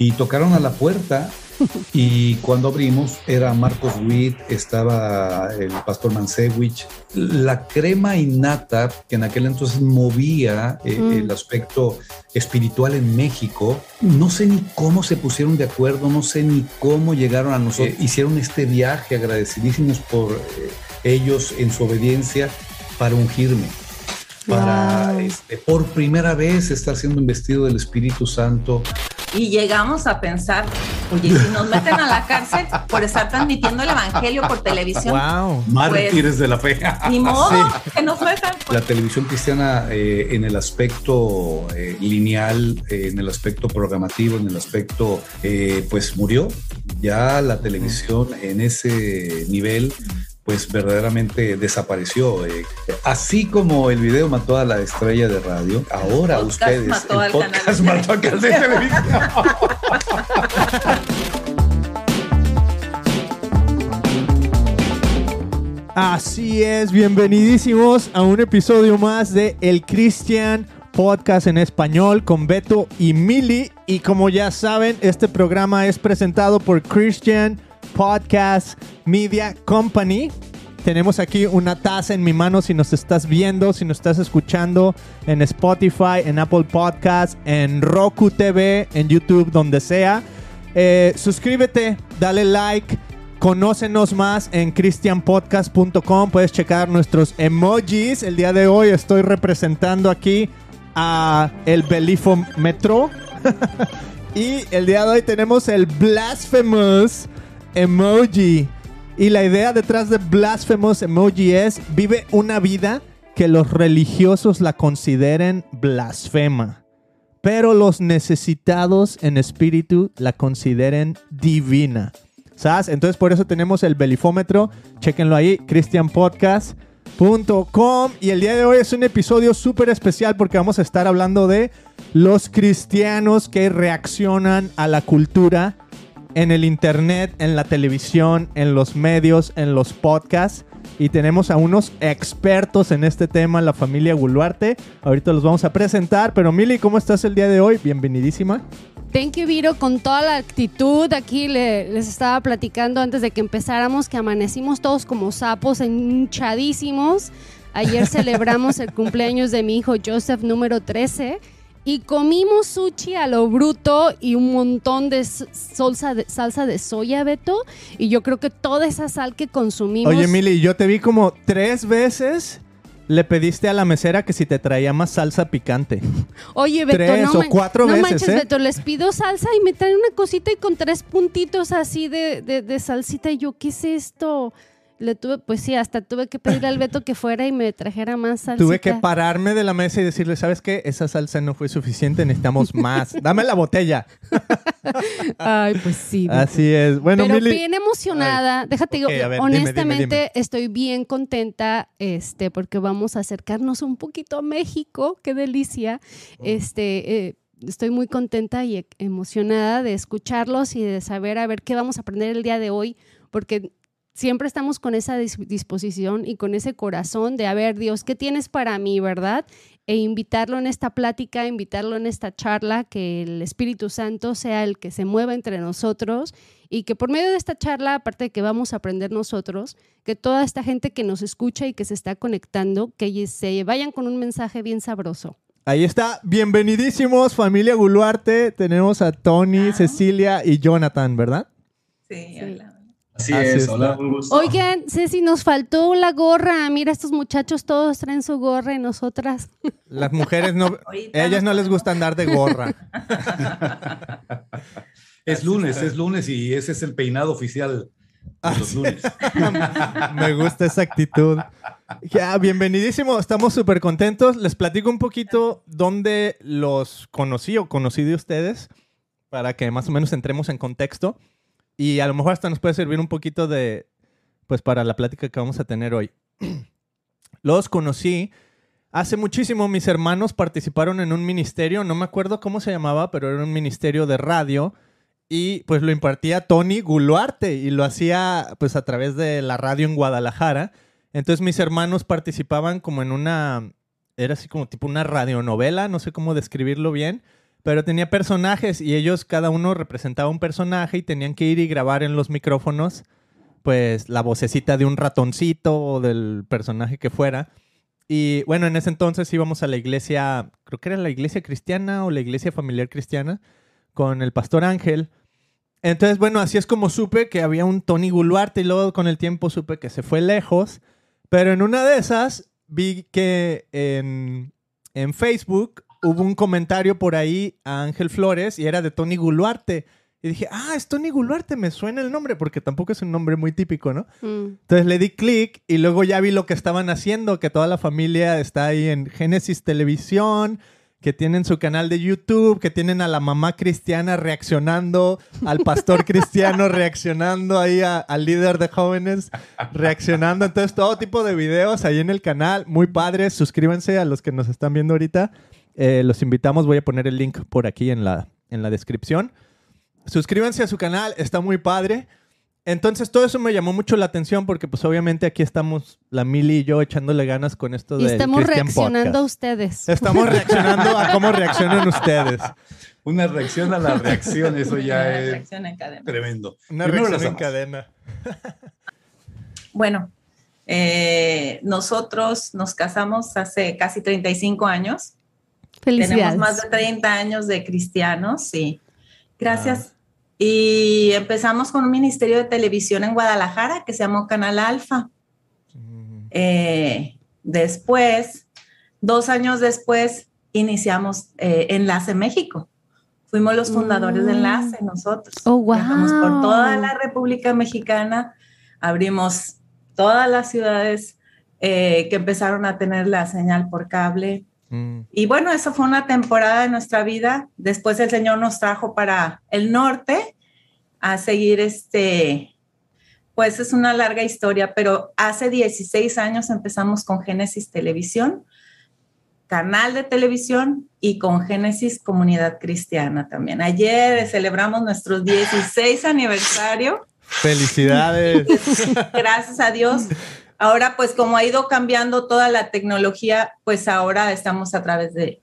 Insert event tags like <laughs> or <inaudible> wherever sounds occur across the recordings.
y tocaron a la puerta <laughs> y cuando abrimos era Marcos Witt, estaba el pastor Mansewich, la crema innata que en aquel entonces movía eh, el aspecto espiritual en México. No sé ni cómo se pusieron de acuerdo, no sé ni cómo llegaron a nosotros. hicieron este viaje agradecidísimos por eh, ellos en su obediencia para ungirme para este, por primera vez estar siendo investido del Espíritu Santo. Y llegamos a pensar, oye, si nos meten a la cárcel por estar transmitiendo el Evangelio por televisión. ¡Wow! Mártires pues, de la fe. <laughs> Ni modo, que nos metan. La televisión cristiana eh, en el aspecto eh, lineal, eh, en el aspecto programativo, en el aspecto, pues murió. Ya la televisión en ese nivel pues verdaderamente desapareció. Eh. Así como el video mató a la estrella de radio, ahora ustedes mató el podcast mató al canal de televisión. <laughs> Así es, bienvenidísimos a un episodio más de El Christian Podcast en español con Beto y Mili. Y como ya saben, este programa es presentado por Christian Podcast Media Company. Tenemos aquí una taza en mi mano si nos estás viendo, si nos estás escuchando en Spotify, en Apple Podcast, en Roku TV, en YouTube, donde sea. Eh, suscríbete, dale like, conócenos más en christianpodcast.com. Puedes checar nuestros emojis. El día de hoy estoy representando aquí a el Metro. <laughs> y el día de hoy tenemos el Blasphemous emoji. Y la idea detrás de Blasphemous Emoji es, vive una vida que los religiosos la consideren blasfema, pero los necesitados en espíritu la consideren divina. ¿Sabes? Entonces por eso tenemos el belifómetro. Chequenlo ahí, christianpodcast.com. Y el día de hoy es un episodio súper especial porque vamos a estar hablando de los cristianos que reaccionan a la cultura en el internet, en la televisión, en los medios, en los podcasts. Y tenemos a unos expertos en este tema, la familia Guluarte. Ahorita los vamos a presentar. Pero Mili, ¿cómo estás el día de hoy? Bienvenidísima. Thank you, Viro, con toda la actitud. Aquí les estaba platicando antes de que empezáramos que amanecimos todos como sapos, hinchadísimos. Ayer celebramos el <laughs> cumpleaños de mi hijo Joseph número 13 y comimos sushi a lo bruto y un montón de salsa de, salsa de soya, Beto. Y yo creo que toda esa sal que consumimos. Oye, Mili, yo te vi como tres veces. Le pediste a la mesera que si te traía más salsa picante. Oye, Beto, tres o cuatro no veces, manches, ¿eh? Beto, les pido salsa y me traen una cosita y con tres puntitos así de, de, de salsita. Y yo, ¿qué es esto? Le tuve, pues sí, hasta tuve que pedirle al Beto que fuera y me trajera más salsa. Tuve que pararme de la mesa y decirle, ¿sabes qué? Esa salsa no fue suficiente, necesitamos más. <laughs> Dame la botella. <laughs> Ay, pues sí. Así es. Bueno, Pero bien emocionada. Déjate, digo, honestamente estoy bien contenta este, porque vamos a acercarnos un poquito a México. Qué delicia. Oh. Este, eh, estoy muy contenta y emocionada de escucharlos y de saber a ver qué vamos a aprender el día de hoy, porque siempre estamos con esa disposición y con ese corazón de, a ver, Dios, ¿qué tienes para mí, verdad? E invitarlo en esta plática, invitarlo en esta charla, que el Espíritu Santo sea el que se mueva entre nosotros y que por medio de esta charla, aparte de que vamos a aprender nosotros, que toda esta gente que nos escucha y que se está conectando, que se vayan con un mensaje bien sabroso. Ahí está, bienvenidísimos familia Guluarte, tenemos a Tony, Cecilia y Jonathan, ¿verdad? Sí, hola. Así, es, hola, un gusto. Oigan, Ceci, nos faltó la gorra. Mira, estos muchachos todos traen su gorra y nosotras. Las mujeres no, <laughs> ellas no les gusta andar de gorra. es lunes, es lunes y ese es el peinado oficial de los lunes. <laughs> Me gusta esa actitud. Ya, bienvenidísimo, estamos súper contentos. Les platico un poquito dónde los conocí o conocí de ustedes para que más o menos entremos en contexto. Y a lo mejor hasta nos puede servir un poquito de, pues para la plática que vamos a tener hoy. <clears throat> Los conocí hace muchísimo. Mis hermanos participaron en un ministerio, no me acuerdo cómo se llamaba, pero era un ministerio de radio. Y pues lo impartía Tony Guluarte y lo hacía pues a través de la radio en Guadalajara. Entonces mis hermanos participaban como en una, era así como tipo una radionovela, no sé cómo describirlo bien, pero tenía personajes y ellos, cada uno representaba un personaje y tenían que ir y grabar en los micrófonos, pues la vocecita de un ratoncito o del personaje que fuera. Y bueno, en ese entonces íbamos a la iglesia, creo que era la iglesia cristiana o la iglesia familiar cristiana, con el pastor Ángel. Entonces, bueno, así es como supe que había un Tony Guluarte y luego con el tiempo supe que se fue lejos. Pero en una de esas vi que en, en Facebook hubo un comentario por ahí a Ángel Flores y era de Tony Guluarte. Y dije, ah, es Tony Guluarte, me suena el nombre, porque tampoco es un nombre muy típico, ¿no? Mm. Entonces le di clic y luego ya vi lo que estaban haciendo, que toda la familia está ahí en Génesis Televisión, que tienen su canal de YouTube, que tienen a la mamá cristiana reaccionando, al pastor cristiano <laughs> reaccionando ahí al líder de jóvenes reaccionando. Entonces, todo tipo de videos ahí en el canal, muy padres. Suscríbanse a los que nos están viendo ahorita. Eh, los invitamos, voy a poner el link por aquí en la, en la descripción. Suscríbanse a su canal, está muy padre. Entonces todo eso me llamó mucho la atención porque pues obviamente aquí estamos la Mili y yo echándole ganas con esto de estamos reaccionando a ustedes. Estamos reaccionando a cómo reaccionan ustedes. Una reacción a la reacción, eso ya es tremendo. Una reacción en cadena. Bueno, eh, nosotros nos casamos hace casi 35 años. Felicidades. Tenemos más de 30 años de cristianos, sí. Gracias. Y empezamos con un ministerio de televisión en Guadalajara que se llamó Canal Alfa. Eh, después, dos años después, iniciamos eh, Enlace México. Fuimos los fundadores de Enlace mm. nosotros. Oh, wow. Viajamos por toda la República Mexicana, abrimos todas las ciudades eh, que empezaron a tener la señal por cable. Mm. Y bueno, eso fue una temporada de nuestra vida. Después el Señor nos trajo para el norte a seguir este, pues es una larga historia, pero hace 16 años empezamos con Génesis Televisión, canal de televisión y con Génesis Comunidad Cristiana también. Ayer celebramos nuestro 16 aniversario. Felicidades. <laughs> Gracias a Dios. Ahora, pues como ha ido cambiando toda la tecnología, pues ahora estamos a través de,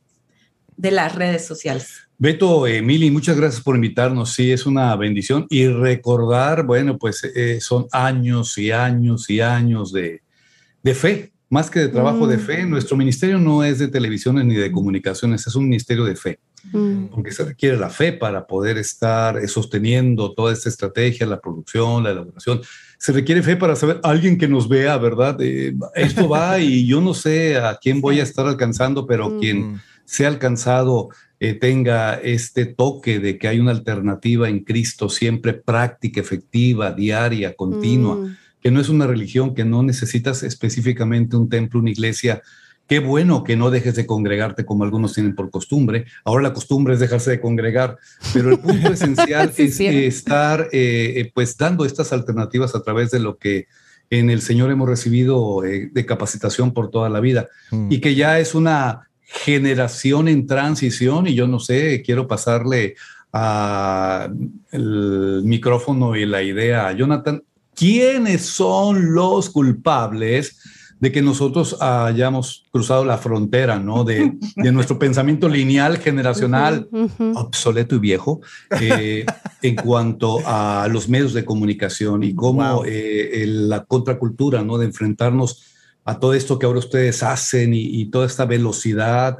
de las redes sociales. Beto, Emily, muchas gracias por invitarnos. Sí, es una bendición. Y recordar, bueno, pues eh, son años y años y años de, de fe, más que de trabajo de mm. fe. Nuestro ministerio no es de televisiones ni de comunicaciones, es un ministerio de fe. Mm. Porque se requiere la fe para poder estar sosteniendo toda esta estrategia, la producción, la elaboración se requiere fe para saber alguien que nos vea, ¿verdad? Eh, esto va <laughs> y yo no sé a quién voy a estar alcanzando, pero mm. quien sea alcanzado eh, tenga este toque de que hay una alternativa en Cristo siempre práctica, efectiva, diaria, continua, mm. que no es una religión, que no necesitas específicamente un templo, una iglesia Qué bueno que no dejes de congregarte como algunos tienen por costumbre. Ahora la costumbre es dejarse de congregar, pero el punto esencial <laughs> es estar eh, eh, pues dando estas alternativas a través de lo que en el Señor hemos recibido eh, de capacitación por toda la vida mm. y que ya es una generación en transición y yo no sé, quiero pasarle a el micrófono y la idea a Jonathan. ¿Quiénes son los culpables? De que nosotros hayamos cruzado la frontera, ¿no? De, nuestro <laughs> pensamiento lineal, generacional, obsoleto y viejo, eh, en cuanto a los medios de comunicación y cómo eh, la contracultura, ¿no? De enfrentarnos a todo esto que ahora ustedes hacen y, toda esta velocidad,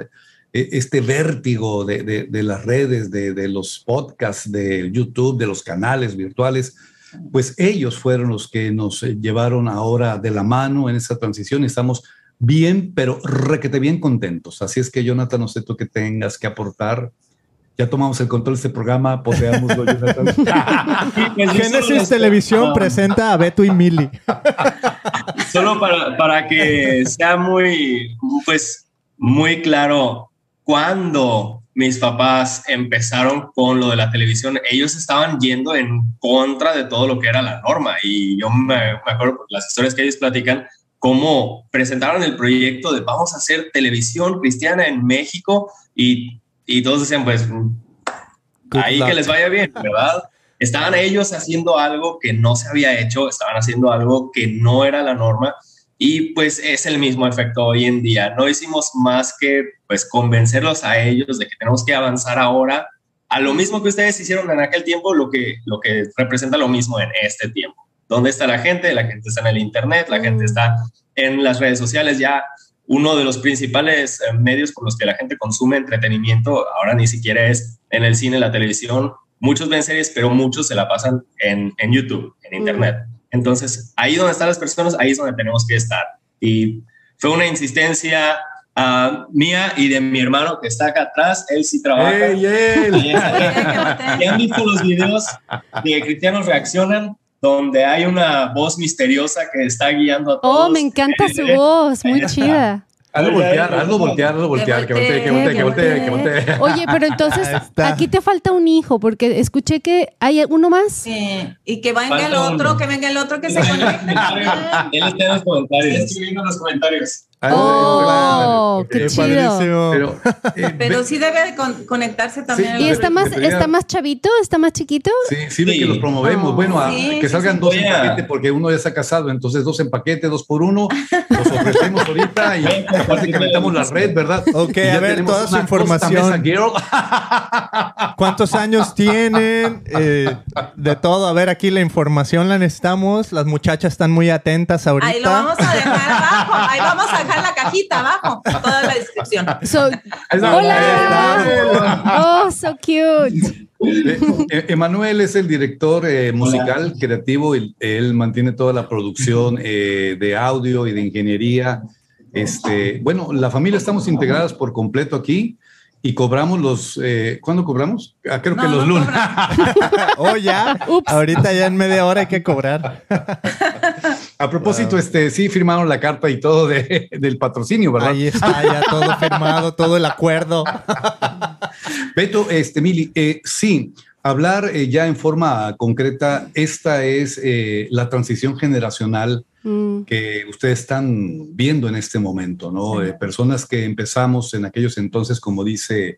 e, este vértigo de, de las redes, de, los podcasts, de YouTube, de los canales virtuales pues ellos fueron los que nos eh, llevaron ahora de la mano en esa transición y estamos bien, pero requete bien contentos. Así es que, Jonathan, no sé tú qué tengas que aportar. Ya tomamos el control de este programa, poseámoslo, <laughs> Jonathan. Génesis Televisión presenta a Beto y Mili. <laughs> Solo para, para que sea muy, pues, muy claro, cuando mis papás empezaron con lo de la televisión, ellos estaban yendo en contra de todo lo que era la norma. Y yo me, acuerdo por las historias que ellos platican, cómo presentaron el proyecto de vamos a hacer televisión cristiana en México y, y todos decían, pues, ahí que les vaya bien, ¿verdad? Estaban ellos haciendo algo que no se había hecho, estaban haciendo algo que no era la norma y pues es el mismo efecto hoy en día. No hicimos más que pues convencerlos a ellos de que tenemos que avanzar ahora a lo mismo que ustedes hicieron en aquel tiempo, lo que, lo que representa lo mismo en este tiempo. ¿Dónde está la gente? La gente está en el Internet, la gente está en las redes sociales. Ya uno de los principales eh, medios con los que la gente consume entretenimiento ahora ni siquiera es en el cine, la televisión. Muchos ven series, pero muchos se la pasan en, en YouTube, en Internet. Entonces, ahí donde están las personas, ahí es donde tenemos que estar. Y fue una insistencia uh, mía y de mi hermano que está acá atrás. Él sí trabaja. ¡Ey, él! <laughs> Y han visto los videos de Cristianos Reaccionan, donde hay una voz misteriosa que está guiando a todos. Oh, me encanta su voz, muy chida. Algo voltear, algo voltear, algo voltear, que voltee, que voltee, que voltee, que voltee. <laughs> Oye, pero entonces aquí te falta un hijo, porque escuché que hay uno más. Sí, y que venga el otro, que venga el otro que se <laughs> conecte. Él está en los comentarios. Está escribiendo en los comentarios. Oh, qué chido. Pero, <laughs> eh, Pero sí debe de con- conectarse también. ¿Y está más, está más chavito? ¿Está más chiquito? Sí, sí, de Sí. que los promovemos. Oh. Bueno, a- Sí, que sí, salgan sí. dos en paquete porque uno ya está casado, entonces dos en paquete, dos por uno. Los ofrecemos ahorita y <laughs> aparte calentamos la red, ¿verdad? Ok, Y ya a ver, toda su información. Girl. <laughs> ¿Cuántos años tienen? Eh, de todo. A ver, aquí la información la necesitamos. Las muchachas están muy atentas ahorita. Ahí lo vamos a dejar abajo. Ahí vamos a dejar la cajita abajo. Toda la descripción. So-. ¡Hola! ¡Oh, so cute! Eh, eh, Emanuel es el director eh, musical creativo y él mantiene toda la producción eh, de audio y de ingeniería. Este, bueno, la familia estamos integradas por completo aquí y cobramos los. Eh, ¿Cuándo cobramos? Ah, creo que No, los no lunes. <laughs> Oh, ya. Ups. Ahorita ya en media hora hay que cobrar. <laughs> A propósito, este, sí firmaron la carta y todo de- <laughs> del patrocinio, ¿verdad? Ahí está ya todo <laughs> firmado, todo el acuerdo. Beto, este, Mili, eh, sí, hablar eh, ya en forma concreta, esta es eh, la transición generacional Mm, que ustedes están viendo en este momento, ¿no? Eh, personas que empezamos en aquellos entonces, como dice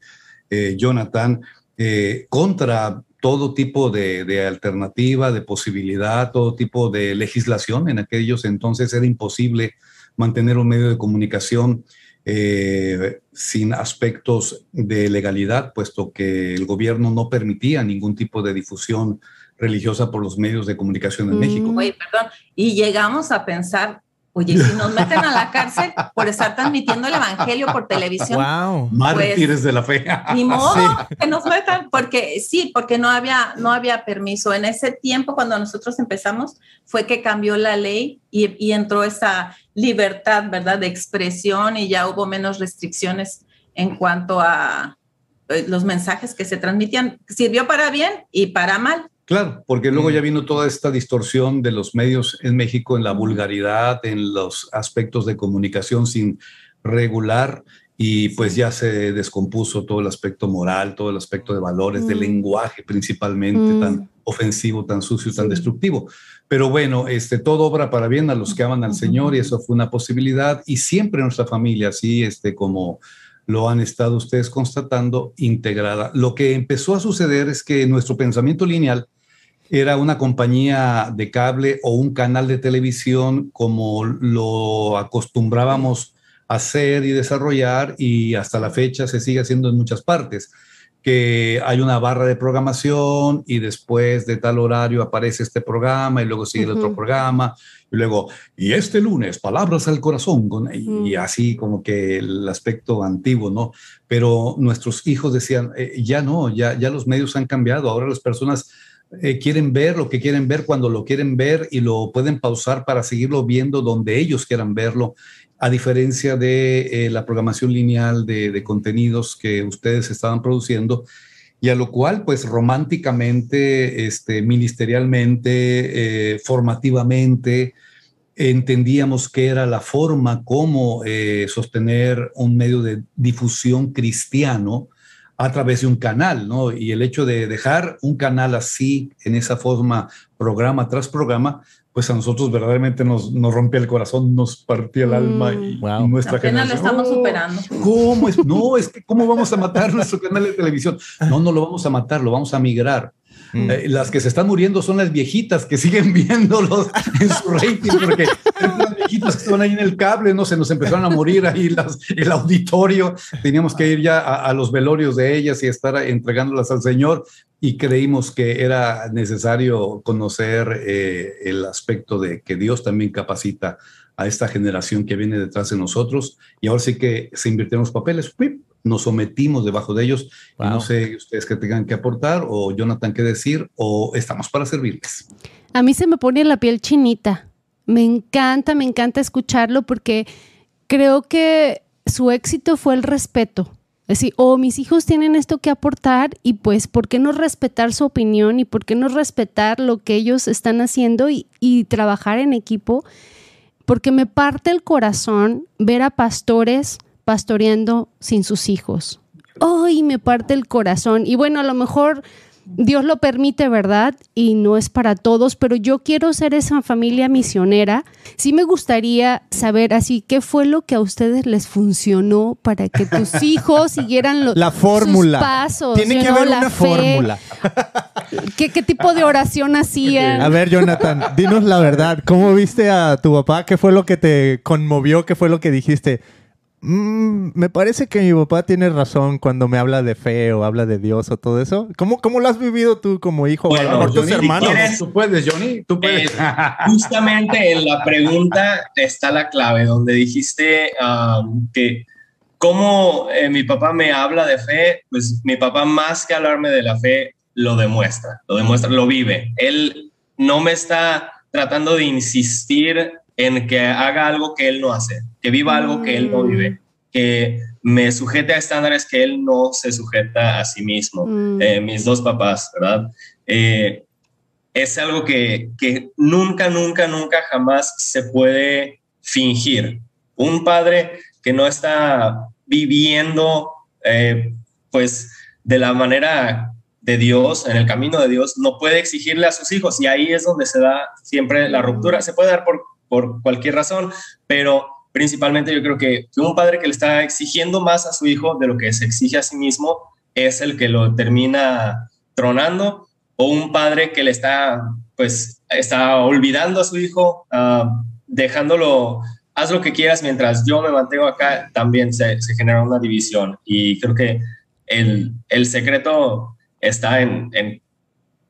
eh, Jonathan, eh, contra todo tipo de, de alternativa, de posibilidad, todo tipo de legislación. En aquellos entonces era imposible mantener un medio de comunicación eh, sin aspectos de legalidad, puesto que el gobierno no permitía ningún tipo de difusión religiosa por los medios de comunicación en Mm. México. Oye, perdón. Y llegamos a pensar, oye, si nos meten a la cárcel por estar transmitiendo el evangelio por televisión, Wow. Mártires de la fe. <laughs> ni modo que nos metan, porque sí, porque no había, no había permiso. En ese tiempo, cuando nosotros empezamos, fue que cambió la ley y, y entró esa libertad, ¿verdad?, de expresión y ya hubo menos restricciones en cuanto a eh, los mensajes que se transmitían. Sirvió para bien y para mal. Claro, porque luego Mm. ya vino toda esta distorsión de los medios en México en la vulgaridad, en los aspectos de comunicación sin regular y pues ya se descompuso todo el aspecto moral, todo el aspecto de valores, de Mm. lenguaje principalmente Mm. tan ofensivo, tan sucio, tan destructivo. Pero bueno, este, todo obra para bien a los que aman al Señor y eso fue una posibilidad y siempre nuestra familia, así este, como lo han estado ustedes constatando, integrada. Lo que empezó a suceder es que nuestro pensamiento lineal era una compañía de cable o un canal de televisión como lo acostumbrábamos hacer y desarrollar y hasta la fecha se sigue haciendo en muchas partes, que hay una barra de programación y después de tal horario aparece este programa y luego sigue el otro programa y luego, y este lunes, palabras al corazón, con, y así como que el aspecto antiguo, ¿no? Pero nuestros hijos decían, eh, ya no, ya, ya los medios han cambiado, ahora las personas eh, quieren ver lo que quieren ver cuando lo quieren ver y lo pueden pausar para seguirlo viendo donde ellos quieran verlo, a diferencia de eh, la programación lineal de, contenidos que ustedes estaban produciendo y a lo cual, pues románticamente, este, ministerialmente, eh, formativamente, entendíamos que era la forma como sostener un medio de difusión cristiano a través de un canal, ¿no? Y el hecho de dejar un canal así, en esa forma, programa tras programa, pues a nosotros verdaderamente nos, nos rompía el corazón, nos partía el alma y, Wow. y nuestra Apenas lo generación, estamos "Oh, superando. ¿Cómo es? No, es que ¿cómo vamos a matar <laughs> nuestro canal de televisión? No, no lo vamos a matar, lo vamos a migrar. Mm. Eh, las que se están muriendo son las viejitas que siguen <laughs> viéndolos en su rating porque <laughs> que estaban ahí en el cable, no se nos empezaron a morir ahí el auditorio. Teníamos que ir ya a, los velorios de ellas y estar entregándolas al Señor y creímos que era necesario conocer eh, el aspecto de que Dios también capacita a esta generación que viene detrás de nosotros y ahora sí que se invirtieron los papeles, nos sometimos debajo de ellos y no sé ustedes qué tengan que aportar o Jonathan qué decir o estamos para servirles. A mí se me pone la piel chinita. Me encanta, me encanta escucharlo porque creo que su éxito fue el respeto. Es decir, o oh, mis hijos tienen esto que aportar y pues, ¿por qué no respetar su opinión y por qué no respetar lo que ellos están haciendo y, y trabajar en equipo? Porque me parte el corazón ver a pastores pastoreando sin sus hijos. ¡Ay, me parte el corazón! Y bueno, a lo mejor Dios lo permite, ¿verdad? Y no es para todos, pero yo quiero ser esa familia misionera. Sí me gustaría saber así qué fue lo que a ustedes les funcionó para que tus <laughs> hijos siguieran los la fórmula. pasos. Tiene que haber una fórmula. ¿Qué, ¿Qué, tipo de oración hacían? A ver, Jonathan, dinos la verdad. ¿Cómo viste a tu papá? ¿Qué fue lo que te conmovió? ¿Qué fue lo que dijiste? Mm, me parece que mi papá tiene razón cuando me habla de fe o habla de Dios o todo eso. ¿Cómo, cómo lo has vivido tú como hijo bueno, o tus hermanos? tú puedes, Johnny, tú puedes. Eh, <laughs> justamente en la pregunta está la clave, donde dijiste um, que cómo eh, mi papá me habla de fe, pues mi papá más que hablarme de la fe, lo demuestra, lo demuestra, lo vive. Él no me está tratando de insistir en que haga algo que él no hace, que viva algo que él no vive, mm. que me sujete a estándares que él no se sujeta a sí mismo. Mm. Eh, mis dos papás, ¿verdad? Eh, es algo que, que nunca, nunca, nunca, jamás se puede fingir. Un padre que no está viviendo, eh, pues, de la manera de Dios, en el camino de Dios, no puede exigirle a sus hijos y ahí es donde se da siempre la ruptura. Se puede dar por por cualquier razón, pero principalmente yo creo que, un padre que le está exigiendo más a su hijo de lo que se exige a sí mismo es el que lo termina tronando, o un padre que le está, pues, está olvidando a su hijo, ah, dejándolo, haz lo que quieras mientras yo me mantengo acá, también se, se genera una división. Y creo que el, el secreto está en, en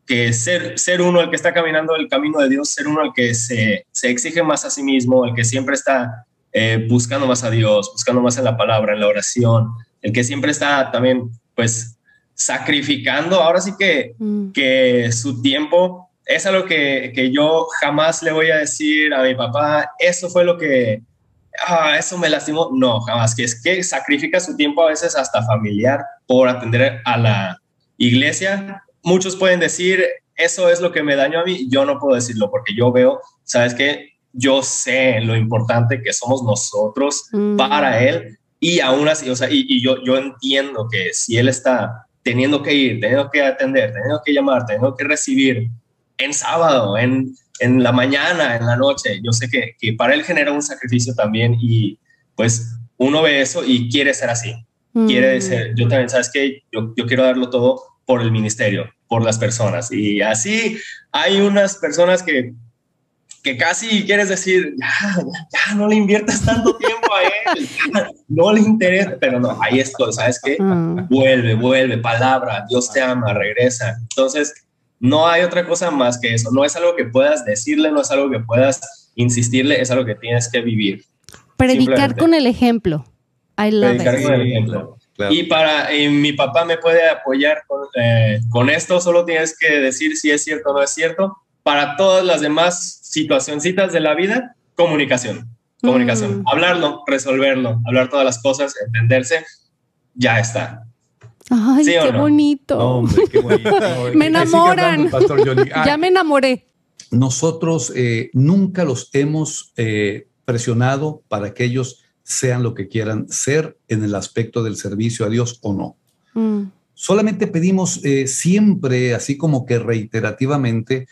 que ser, ser uno el que está caminando el camino de Dios, ser uno el que se, se exige más a sí mismo, el que siempre está eh, buscando más a Dios, buscando más en la palabra, en la oración, el que siempre está también, pues, sacrificando, ahora sí que, mm. que su tiempo es algo que, que, yo jamás le voy a decir a mi papá, eso fue lo que, ah, eso me lastimó, no, jamás, que es que sacrifica su tiempo a veces hasta familiar por atender a la iglesia muchos pueden decir, eso es lo que me dañó a mí, yo no puedo decirlo porque yo veo, ¿sabes qué? Yo sé lo importante que somos nosotros mm. para él y aún así, o sea, y, yo, yo entiendo que si él está teniendo que ir, teniendo que atender, teniendo que llamar, teniendo que recibir en sábado, en, en la mañana, en la noche, yo sé que, que para él genera un sacrificio también y pues uno ve eso y quiere ser así. Quiere mm. ser, yo también, ¿sabes qué? Yo, yo quiero darlo todo por el ministerio, por las personas. Y así hay unas personas que, que casi quieres decir, ya, ya, no le inviertas tanto tiempo a él, no le interesa, pero no, ahí esto, ¿sabes qué? Mm. Vuelve, vuelve, palabra, Dios te ama, regresa. Entonces, no hay otra cosa más que eso, no es algo que puedas decirle, no es algo que puedas insistirle, es algo que tienes que vivir. Predicar con el ejemplo. I love Predicar con el ejemplo. Y para mi papá me puede apoyar eh, con, esto, solo tienes que decir si es cierto o no es cierto. Para todas las demás situacioncitas de la vida, comunicación. Comunicación. Mm. Hablarlo, resolverlo, hablar todas las cosas, entenderse, ya está. Ay, qué, bonito. <laughs> me enamoran. <laughs> ya me enamoré. Nosotros eh, nunca los hemos eh, presionado para que ellos sean lo que quieran ser en el aspecto del servicio a Dios o no. Mm. Solamente pedimos eh, siempre, así como que reiterativamente,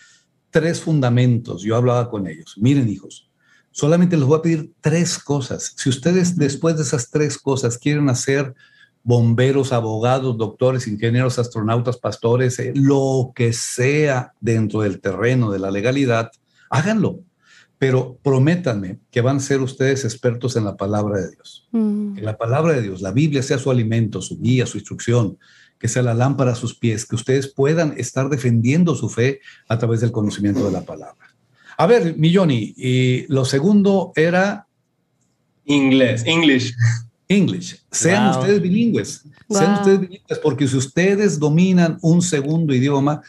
tres fundamentos. Yo hablaba con ellos. Miren, hijos, solamente les voy a pedir tres cosas. Si ustedes después de esas tres cosas quieren hacer bomberos, abogados, doctores, ingenieros, astronautas, pastores, eh, lo que sea dentro del terreno de la legalidad, háganlo pero prométanme que van a ser ustedes expertos en la palabra de Dios. Mm. Que la palabra de Dios, la Biblia sea su alimento, su guía, su instrucción, que sea la lámpara a sus pies, que ustedes puedan estar defendiendo su fe a través del conocimiento de la palabra. A ver, Milloni, y lo segundo era... Inglés, English. English. Sean ustedes bilingües. Sean ustedes bilingües, porque si ustedes dominan un segundo idioma,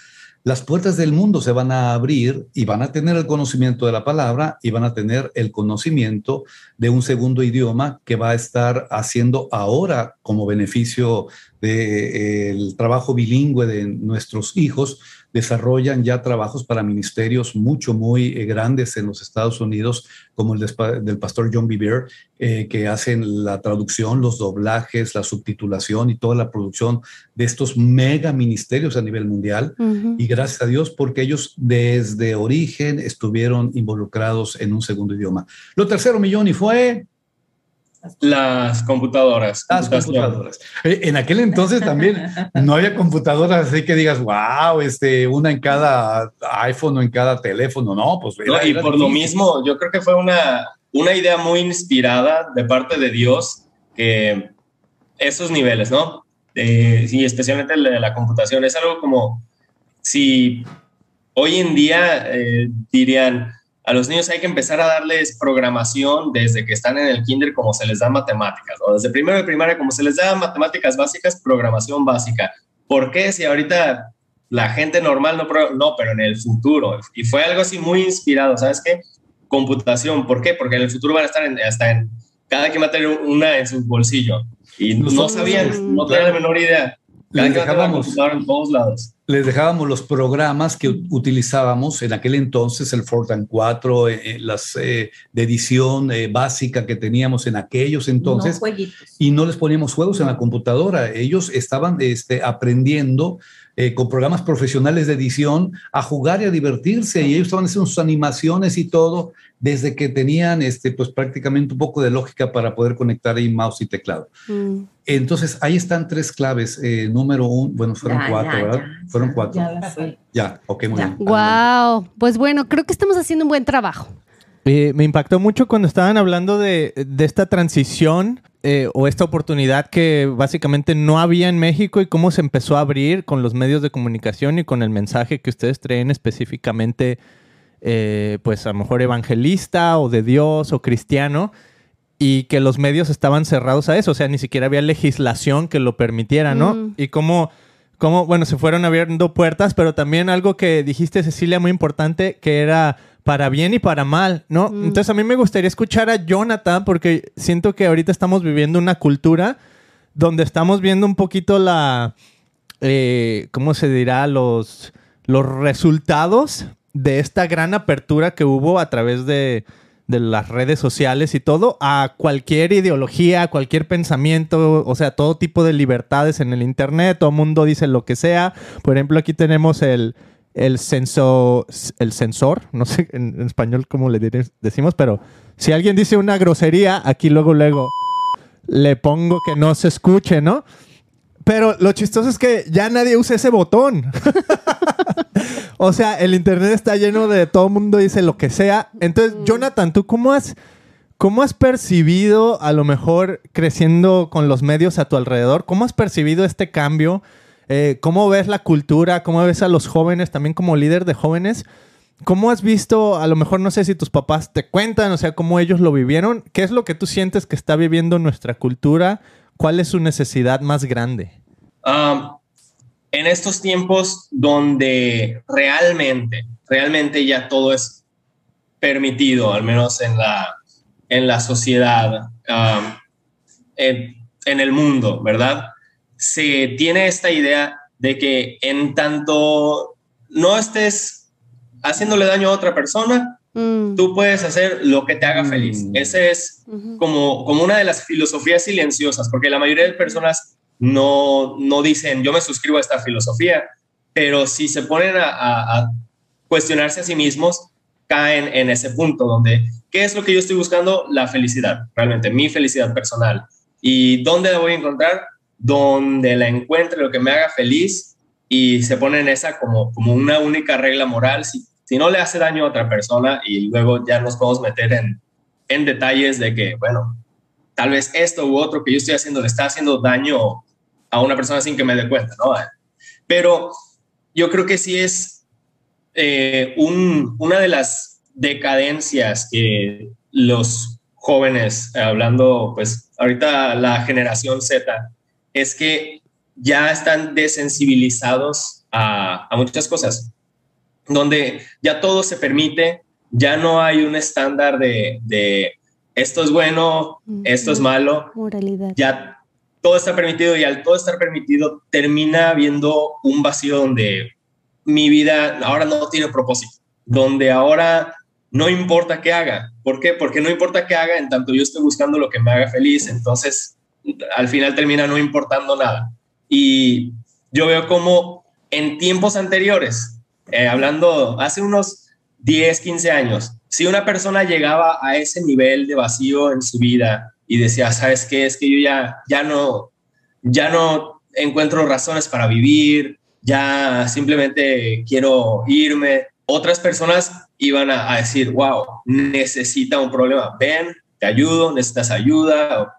las puertas del mundo se van a abrir y van a tener el conocimiento de la palabra y van a tener el conocimiento de un segundo idioma que va a estar haciendo ahora como beneficio del trabajo bilingüe de nuestros hijos, desarrollan ya trabajos para ministerios mucho, muy eh, grandes en los Estados Unidos, como el del pastor John Bieber, eh, que hacen la traducción, los doblajes, la subtitulación y toda la producción de estos mega ministerios a nivel mundial. Y gracias a Dios, porque ellos desde origen estuvieron involucrados en un segundo idioma. Lo tercero, millón, y fue las computadoras. Las computadoras. Eh, en aquel entonces también no había computadoras así que digas, wow, este, una en cada iPhone o en cada teléfono, no, pues. y por lo mismo, yo creo que fue una, una idea muy inspirada de parte de Dios que esos niveles, ¿no? sí, especialmente de la computación, es algo como si hoy en día eh, dirían, a los niños hay que empezar a darles programación desde que están en el kinder como se les da matemáticas, o desde primero de primaria como se les da matemáticas básicas, programación básica. ¿Por qué si ahorita la gente normal no, no, pero en el futuro? Y fue algo así muy inspirado, ¿sabes qué? Computación, ¿por qué? Porque en el futuro van a estar hasta en, cada quien va a tener una en su bolsillo. Y no sabían, no tenían la menor idea. Cada dejábamos, en todos lados les dejábamos los programas que utilizábamos en aquel entonces, el Fortran 4, eh, eh, las eh, de edición básica que teníamos en aquellos entonces, y no les poníamos juegos en la computadora. Ellos estaban este, aprendiendo con programas profesionales de edición a jugar y a divertirse, y ellos estaban haciendo sus animaciones y todo desde que tenían este, pues prácticamente un poco de lógica para poder conectar ahí mouse y teclado. Mm. Entonces, ahí están tres claves. Eh, número uno, bueno, fueron cuatro, ¿verdad? fueron cuatro. Ya, ya, ok, muy bien. Wow, pues bueno, creo que estamos haciendo un buen trabajo. Eh, me impactó mucho cuando estaban hablando de, esta transición eh, o esta oportunidad que básicamente no había en México y cómo se empezó a abrir con los medios de comunicación y con el mensaje que ustedes traen específicamente, pues a lo mejor evangelista o de Dios o cristiano y que los medios estaban cerrados a eso, o sea, ni siquiera había legislación que lo permitiera, ¿no? Mm. Y cómo, cómo, bueno, se fueron abriendo puertas, pero también algo que dijiste, Cecilia, muy importante, que era para bien y para mal, ¿no? Mm. Entonces a mí me gustaría escuchar a Jonathan, porque siento que ahorita estamos viviendo una cultura donde estamos viendo un poquito la, eh, ¿cómo se dirá? Los, los resultados de esta gran apertura que hubo a través de de las redes sociales y todo a cualquier ideología, cualquier pensamiento, o sea, todo tipo de libertades en el Internet, todo el mundo dice lo que sea. Por ejemplo, aquí tenemos el, el, censo, el sensor, no sé en, español cómo le decimos, pero si alguien dice una grosería, aquí luego, luego le pongo que no se escuche, ¿no? Pero lo chistoso es que ya nadie usa ese botón. <laughs> o sea, el internet está lleno de todo el mundo dice lo que sea. Entonces, Jonathan, ¿tú cómo has, cómo has percibido, a lo mejor creciendo con los medios a tu alrededor, cómo has percibido este cambio? Eh, ¿Cómo ves la cultura? ¿Cómo ves a los jóvenes también como líder de jóvenes? ¿Cómo has visto, a lo mejor no sé si tus papás te cuentan, o sea, cómo ellos lo vivieron? ¿Qué es lo que tú sientes que está viviendo nuestra cultura? ¿Cuál es su necesidad más grande? en estos tiempos donde realmente, realmente ya todo es permitido, al menos en la, en la sociedad, en, en, el mundo, ¿verdad? Se tiene esta idea de que en tanto no estés haciéndole daño a otra persona, mm. tú puedes hacer lo que te haga feliz. Mm. Ese es como, como una de las filosofías silenciosas, porque la mayoría de personas no, no dicen yo me suscribo a esta filosofía, pero si se ponen a, cuestionarse a sí mismos, caen en ese punto donde, ¿qué es lo que yo estoy buscando? La felicidad, realmente, mi felicidad personal. ¿Y dónde la voy a encontrar? Donde la encuentre lo que me haga feliz y se ponen esa como, como una única regla moral. Si, si no le hace daño a otra persona y luego ya nos podemos meter en, en detalles de que, bueno, tal vez esto u otro que yo estoy haciendo le está haciendo daño a una persona sin que me dé cuenta, ¿no? Pero yo creo que sí es eh, un, una de las decadencias que los jóvenes, hablando pues ahorita la generación Z, es que ya están desensibilizados a, a muchas cosas, donde ya todo se permite, ya no hay un estándar de, de esto es bueno, esto es malo. Moralidad. Ya todo está permitido y al todo estar permitido termina habiendo un vacío donde mi vida ahora no tiene propósito, donde ahora no importa qué haga. ¿Por qué? Porque no importa qué haga en tanto yo estoy buscando lo que me haga feliz, entonces al final termina no importando nada. Y yo veo como en tiempos anteriores, eh, hablando hace unos 10, 15 años, si una persona llegaba a ese nivel de vacío en su vida y decía, ¿sabes qué? Es que yo ya, ya no, ya no encuentro razones para vivir, ya simplemente quiero irme. Otras personas iban a, decir, wow, necesita un problema, ven, te ayudo, necesitas ayuda.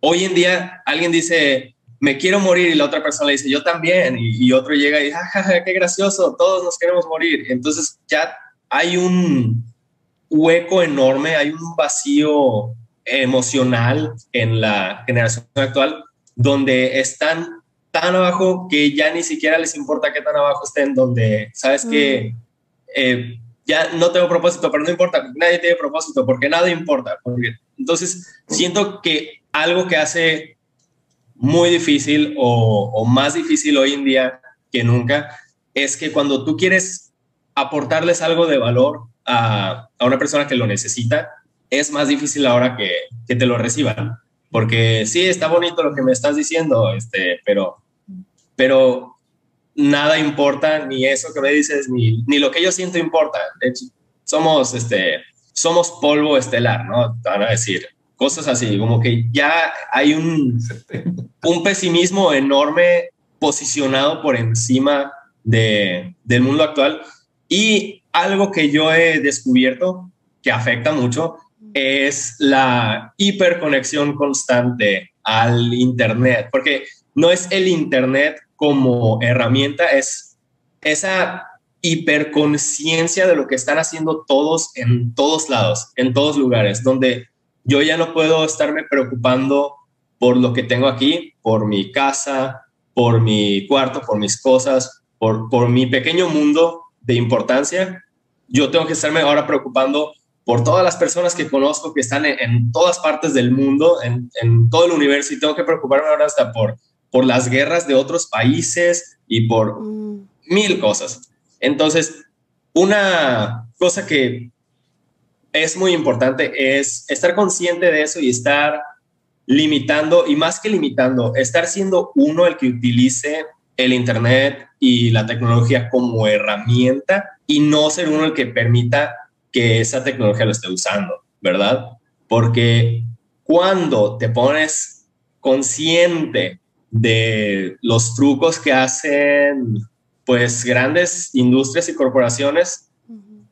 Hoy en día alguien dice, me quiero morir y la otra persona le dice, yo también. Y, otro llega y dice, ja, qué gracioso, todos nos queremos morir. Entonces ya hay un, hueco enorme, hay un vacío emocional en la generación actual donde están tan abajo que ya ni siquiera les importa qué tan abajo estén, donde sabes que mm. eh, ya no tengo propósito, pero no importa, nadie tiene propósito porque nada importa. entonces, siento que algo que hace muy difícil o, más difícil hoy en día que nunca es que cuando tú quieres aportarles algo de valor a, una persona que lo necesita, es más difícil ahora que, que te lo reciban. Porque sí, está bonito lo que me estás diciendo, este, pero, pero nada importa, ni eso que me dices, ni, ni lo que yo siento importa. De hecho, somos, este, somos polvo estelar, ¿no? Van a decir cosas así, como que ya hay un, un pesimismo enorme posicionado por encima de, del mundo actual. Y algo que yo he descubierto que afecta mucho es la hiperconexión constante al Internet, porque no es el Internet como herramienta, es esa hiperconciencia de lo que están haciendo todos en todos lados, en todos lugares, donde yo ya no puedo estarme preocupando por lo que tengo aquí, por mi casa, por mi cuarto, por mis cosas, por, por mi pequeño mundo de importancia, yo tengo que estarme ahora preocupando por todas las personas que conozco que están en, todas partes del mundo, en, todo el universo, y tengo que preocuparme ahora hasta por, por las guerras de otros países y por mm. mil cosas. Entonces, una cosa que es muy importante es estar consciente de eso y estar limitando, y más que limitando, estar siendo uno el que utilice el Internet y la tecnología como herramienta y no ser uno el que permita que esa tecnología lo esté usando, ¿verdad? Porque cuando te pones consciente de los trucos que hacen pues grandes industrias y corporaciones,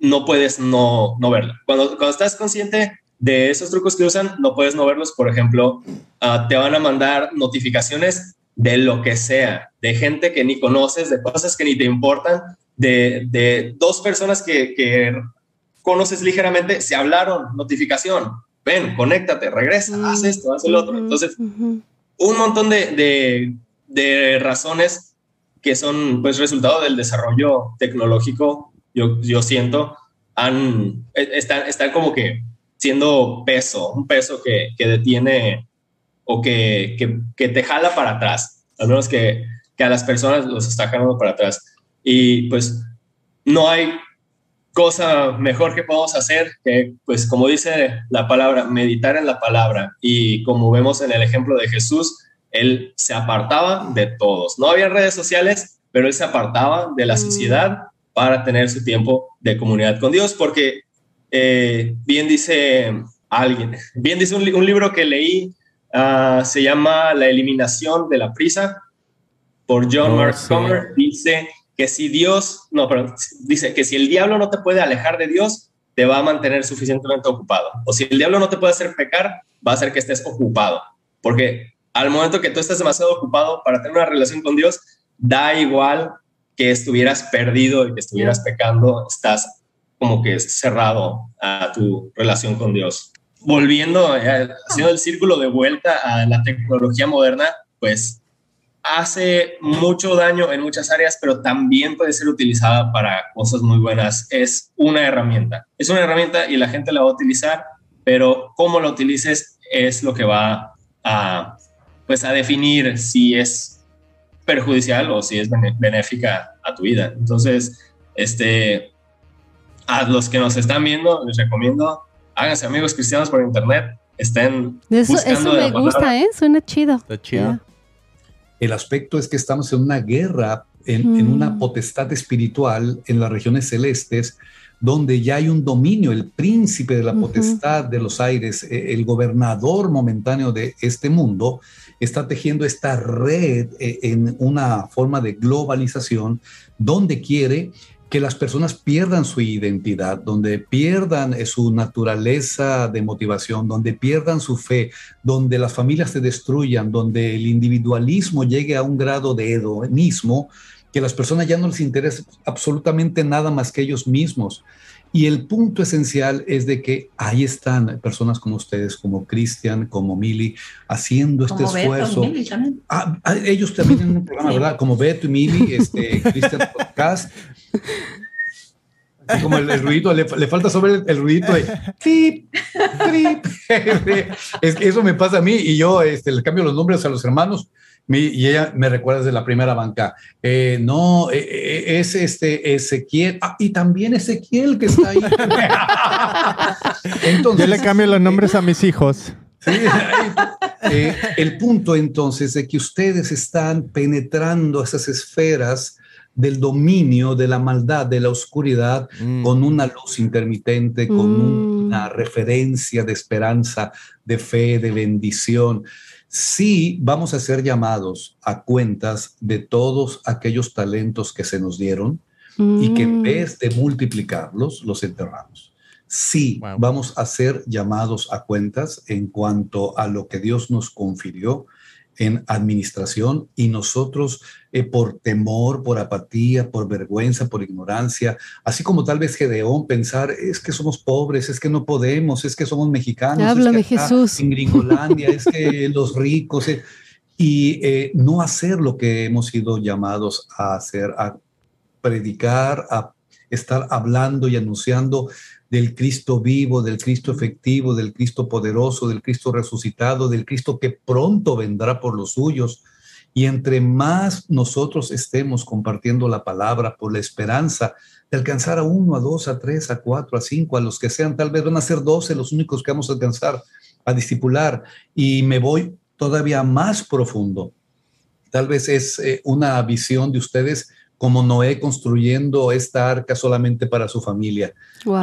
no puedes no, no verlo. Cuando, cuando estás consciente de esos trucos que usan, no puedes no verlos. Por ejemplo, ah, te van a mandar notificaciones de lo que sea, de gente que ni conoces, de cosas que ni te importan, de, dos personas que, conoces ligeramente, se hablaron, notificación, ven, conéctate, regresa, mm, haz esto, haz el otro. Entonces, un montón de, razones que son pues resultado del desarrollo tecnológico, yo, yo siento, han, e, están, están como que siendo peso, un peso que, que detiene o que, que, te jala para atrás, al menos que, que a las personas los está jalando para atrás. Y pues no hay cosa mejor que podamos hacer que, pues como dice la palabra, meditar en la palabra. Y como vemos en el ejemplo de Jesús, él se apartaba de todos. No había redes sociales, pero él se apartaba de la mm. sociedad para tener su tiempo de comunidad con Dios, porque eh, bien dice alguien, <laughs> bien dice un, un libro que leí Ah, se llama La eliminación de la prisa por John oh, Mark Comer. Dice que si Dios, no, pero dice que si el diablo no te puede alejar de Dios, te va a mantener suficientemente ocupado. O si el diablo no te puede hacer pecar, va a hacer que estés ocupado. Porque al momento que tú estés demasiado ocupado para tener una relación con Dios, da igual que estuvieras perdido y que estuvieras pecando, estás como que cerrado a tu relación con Dios. Volviendo, eh, haciendo el círculo de vuelta a la tecnología moderna, pues hace mucho daño en muchas áreas, pero también puede ser utilizada para cosas muy buenas. Es una herramienta. Es una herramienta y la gente la va a utilizar, pero cómo la utilices es lo que va a, pues, a definir si es perjudicial o si es benéfica a tu vida. Entonces, este, a los que nos están viendo, les recomiendo, háganse amigos cristianos por internet, estén eso, buscando Eso me gusta, ¿eh? Suena chido. Está chido. El aspecto es que estamos en una guerra, en, una mm. potestad espiritual en las regiones celestes, donde ya hay un dominio, el príncipe de la potestad de los aires, e, el gobernador momentáneo de este mundo, está tejiendo esta red e, en una forma de globalización donde quiere que las personas pierdan su identidad, donde pierdan eh, su naturaleza de motivación, donde pierdan su fe, donde las familias se destruyan, donde el individualismo llegue a un grado de hedonismo, que las personas ya no les interesa absolutamente nada más que ellos mismos. Y el punto esencial es de que ahí están personas como ustedes, como Cristian, como Mili, haciendo este esfuerzo. Ah, ah, ellos también en un programa, ¿verdad? Como Beto y Mili, este, Cristian Podcast. como el, ruido, le, falta sobre el, ruidito de <laughs> es que eso me pasa a mí y yo este, le cambio los nombres a los hermanos y ella me recuerda desde la primera banca. Eh, no, eh, eh, es este Ezequiel. Ah, y también Ezequiel que está ahí. <laughs> entonces, Yo le cambio los nombres a mis hijos. el punto entonces de que ustedes están penetrando esas esferas del dominio de la maldad, de la oscuridad, mm. con una luz intermitente, con mm. una referencia de esperanza, de fe, de bendición sí vamos a ser llamados a cuentas de todos aquellos talentos que se nos dieron y que en mm. vez de multiplicarlos, los enterramos. Sí, vamos a ser llamados a cuentas en cuanto a lo que Dios nos confirió en administración y nosotros eh, por temor, por apatía, por vergüenza, por ignorancia, así como tal vez Gedeón pensar, es que somos pobres, es que no podemos, es que somos mexicanos, Háblame, es que Jesús. en Gringolandia, es que <laughs> los ricos, eh, y eh, no hacer lo que hemos sido llamados a hacer, a predicar, a estar hablando y anunciando del Cristo vivo, del Cristo efectivo, del Cristo poderoso, del Cristo resucitado, del Cristo que pronto vendrá por los suyos. Y entre más nosotros estemos compartiendo la palabra por la esperanza de alcanzar a uno, a dos, a tres, a cuatro, a cinco, a los que sean, tal vez van a ser doce los únicos que vamos a alcanzar a discipular. Y me voy todavía más profundo. Tal vez es eh, una visión de ustedes como Noé construyendo esta arca solamente para su familia.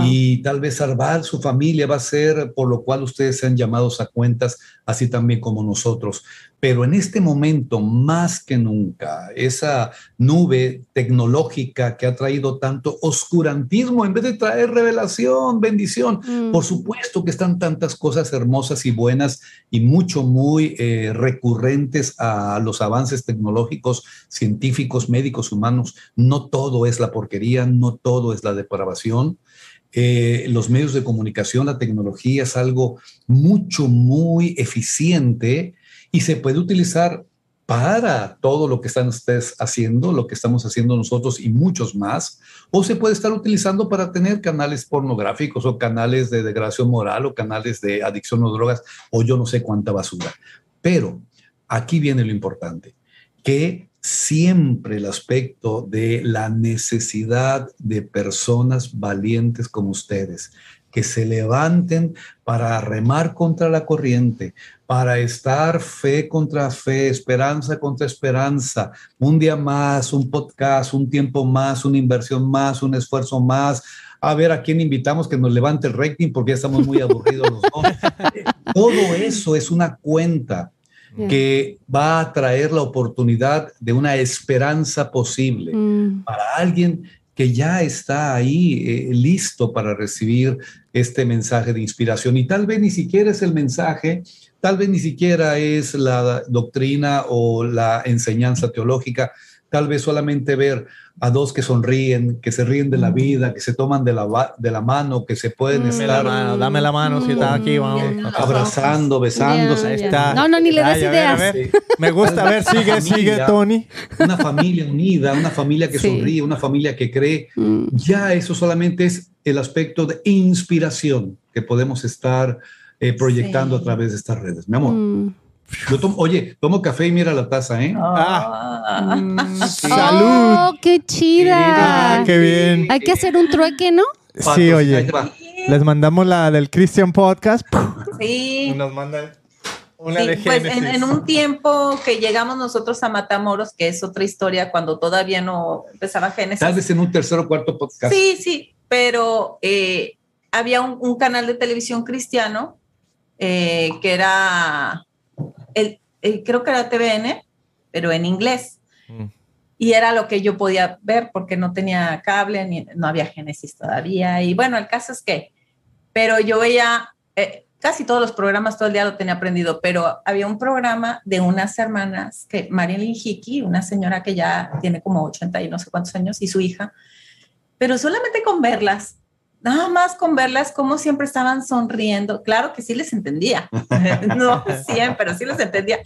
Y tal vez salvar su familia va a ser por lo cual ustedes sean llamados a cuentas, así también como nosotros. Pero en este momento, más que nunca, esa nube tecnológica que ha traído tanto oscurantismo en vez de traer revelación, bendición, mm. por supuesto que están tantas cosas hermosas y buenas y mucho, muy eh, recurrentes a los avances tecnológicos, científicos, médicos, humanos. No todo es la porquería, no todo es la depravación. Eh, los medios de comunicación, la tecnología es algo mucho, muy eficiente y se puede utilizar para todo lo que están ustedes haciendo, lo que estamos haciendo nosotros y muchos más, o se puede estar utilizando para tener canales pornográficos o canales de degradación moral o canales de adicción a drogas o yo no sé cuánta basura. Pero aquí viene lo importante, que siempre el aspecto de la necesidad de personas valientes como ustedes, que se levanten para remar contra la corriente, para estar fe contra fe, esperanza contra esperanza, un día más, un podcast, un tiempo más, una inversión más, un esfuerzo más, a ver a quién invitamos que nos levante el rating porque ya estamos muy aburridos los dos. <laughs> Todo eso es una cuenta que va a traer la oportunidad de una esperanza posible mm. para alguien que ya está ahí eh, listo para recibir este mensaje de inspiración. Y tal vez ni siquiera es el mensaje, tal vez ni siquiera es la doctrina o la enseñanza teológica, tal vez solamente ver a dos que sonríen, que se ríen de la vida, que se toman de la, de la mano, que se pueden estar... La mano, dame la mano si estás aquí, vamos. Abrazando, besándose. Está. No, no, ni le des ideas. Me gusta, a ver, sigue, sigue, Tony. Una familia unida, una familia que sonríe, una familia que cree. Mm. Ya eso solamente es el aspecto de inspiración que podemos estar eh, proyectando a través de estas redes. Mi amor. Mm. Yo tomo, oye, tomo café y mira la taza, ¿eh? Ah. Mm, ¡Salud! ¡Oh, qué chida! Ah, ¡Qué bien! Hay que hacer un trueque, ¿no? Sí, oye. Les mandamos la del Christian Podcast. Sí. Nos mandan una de Pues en, un tiempo que llegamos nosotros a Matamoros, que es otra historia, cuando todavía no empezaba Génesis. Tal vez en un tercer o cuarto podcast. Sí, sí, pero eh, había un, canal de televisión cristiano eh, que era el, creo que era TVN, pero en inglés. Mm. Y era lo que yo podía ver porque no tenía cable, ni, no había Génesis todavía. Y bueno, el caso es que, pero yo veía, eh, casi todos los programas todo el día lo tenía aprendido, pero había un programa de unas hermanas, que Marilyn Hickey, una señora que ya tiene como 80 y no sé cuántos años, y su hija, pero solamente con verlas, nada más con verlas como siempre estaban sonriendo. Claro que sí les entendía, <laughs> no siempre, pero sí les entendía.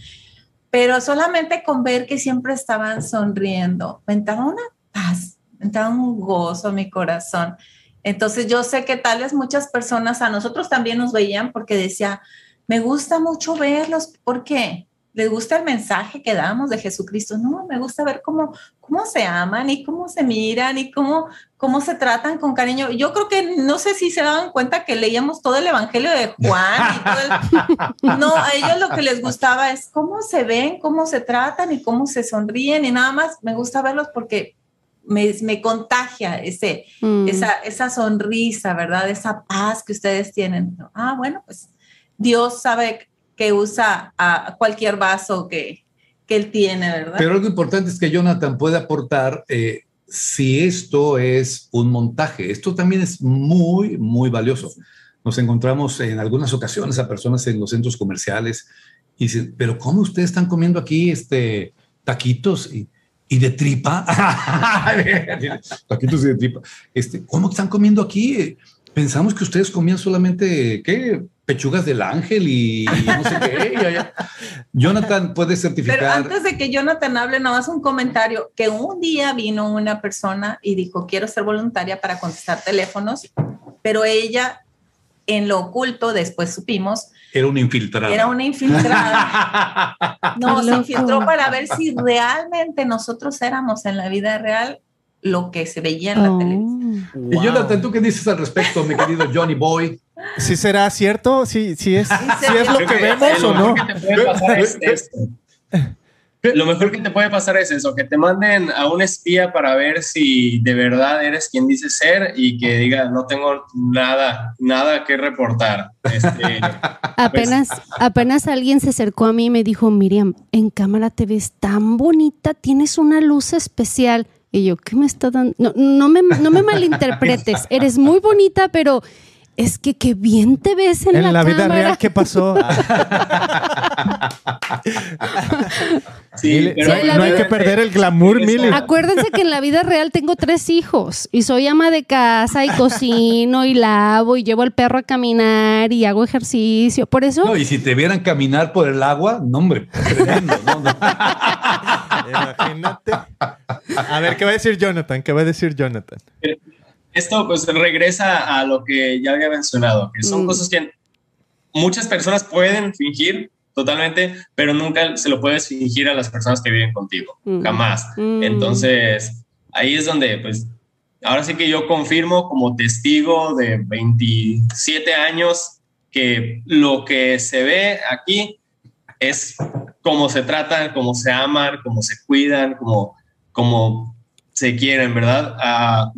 Pero solamente con ver que siempre estaban sonriendo, me entraba una paz, me entraba un gozo a mi corazón. Entonces yo sé que tales muchas personas a nosotros también nos veían porque decía, me gusta mucho verlos, ¿por qué? Les gusta el mensaje que damos de Jesucristo. No, me gusta ver cómo, cómo se aman y cómo se miran y cómo, cómo se tratan con cariño. Yo creo que no sé si se daban cuenta que leíamos todo el Evangelio de Juan y todo <laughs> No, a ellos lo que les gustaba es cómo se ven, cómo se tratan y cómo se sonríen y nada más me gusta verlos porque me, me contagia ese, mm. esa, esa sonrisa, ¿verdad? Esa paz que ustedes tienen. Ah, bueno, pues Dios sabe que usa a cualquier vaso que, que él tiene, ¿verdad? Pero algo importante es que Jonathan puede aportar eh, si esto es un montaje. Esto también es muy, muy valioso. Nos encontramos en algunas ocasiones a personas en los centros comerciales y dicen, pero ¿cómo ustedes están comiendo aquí este, taquitos y, y de tripa? <laughs> taquitos y de tripa. Este, ¿Cómo están comiendo aquí? Pensamos que ustedes comían solamente, ¿qué? pechugas del ángel y no sé qué. Jonathan puede certificar. Pero antes de que Jonathan hable, nada más un comentario, que un día vino una persona y dijo, quiero ser voluntaria para contestar teléfonos, pero ella en lo oculto, después supimos. Era una infiltrada. Era una infiltrada. <laughs> no, se infiltró para ver si realmente nosotros éramos en la vida real lo que se veía en la oh. televisión. Y Jonathan, ¿tú qué dices al respecto, mi querido Johnny Boy? ¿Sí será cierto? ¿Sí, sí es, ¿sí es lo que vemos o no? Lo mejor que te puede pasar es eso, que te manden a un espía para ver si de verdad eres quien dice ser y que diga, no tengo nada, nada que reportar. Este, <laughs> <laughs> apenas, pues, apenas alguien se acercó a mí y me dijo, Miriam, en cámara te ves tan bonita, tienes una luz especial. Y yo, ¿qué me está dando? No, no, me, no me malinterpretes, <laughs> eres muy bonita, pero es que qué bien te ves en, en la, vida real. ¿Qué pasó? <laughs> sí, pero no, hay que perder el glamour, Mili. Acuérdense que en la vida real tengo tres hijos y soy ama de casa y cocino y lavo y llevo al perro a caminar y hago ejercicio. Por eso. No, y si te vieran caminar por el agua, no, hombre, tremendo, Imagínate. A ver, ¿qué va a decir Jonathan? ¿Qué va a decir Jonathan? esto pues regresa a lo que ya había mencionado, que son mm. cosas que muchas personas pueden fingir totalmente, pero nunca se lo puedes fingir a las personas que viven contigo, mm. jamás. Mm. Entonces, ahí es donde pues ahora sí que yo confirmo como testigo de 27 años que lo que se ve aquí es cómo se tratan, cómo se aman, cómo se cuidan, cómo, cómo se quieren, ¿verdad? Ah,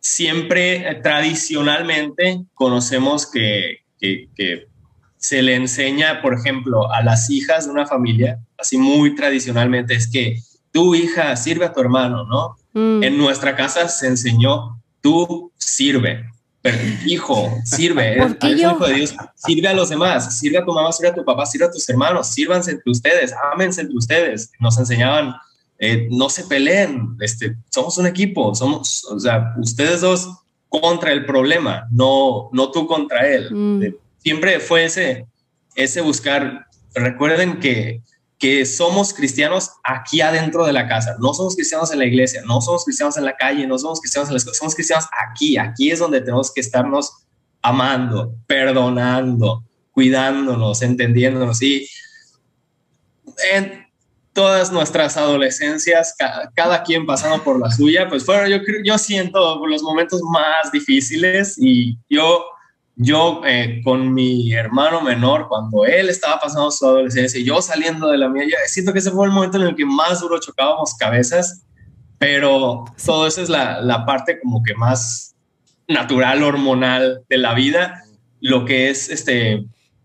siempre eh, tradicionalmente conocemos que, se le enseña, por ejemplo, a las hijas de una familia, así muy tradicionalmente, es que tu hija sirve a tu hermano, ¿no? Mm. En nuestra casa se enseñó, tú sirve, pero hijo, sirve, ¿Por qué yo? hijo de Dios, sirve a los demás, sirve a tu mamá, sirve a tu papá, sirve a tus hermanos, sírvanse entre ustedes, ámense entre ustedes. Nos enseñaban, eh, no se peleen, este, somos un equipo, somos, o sea, ustedes dos contra el problema, no, no tú contra él. Mm. Siempre fue ese, ese buscar, recuerden que que somos cristianos aquí adentro de la casa, no somos cristianos en la iglesia, no somos cristianos en la calle, no somos cristianos en la escuela, somos cristianos aquí, aquí es donde tenemos que estarnos amando, perdonando, cuidándonos, entendiéndonos. Y en todas nuestras adolescencias, cada, quien pasando por la suya, pues fueron, yo, yo siento los momentos más difíciles y yo yo eh, con mi hermano menor, cuando él estaba pasando su adolescencia y yo saliendo de la mía, yo siento que ese fue el momento en el que más duro chocábamos cabezas, pero todo eso es la, la parte como que más natural, hormonal de la vida, lo que es este,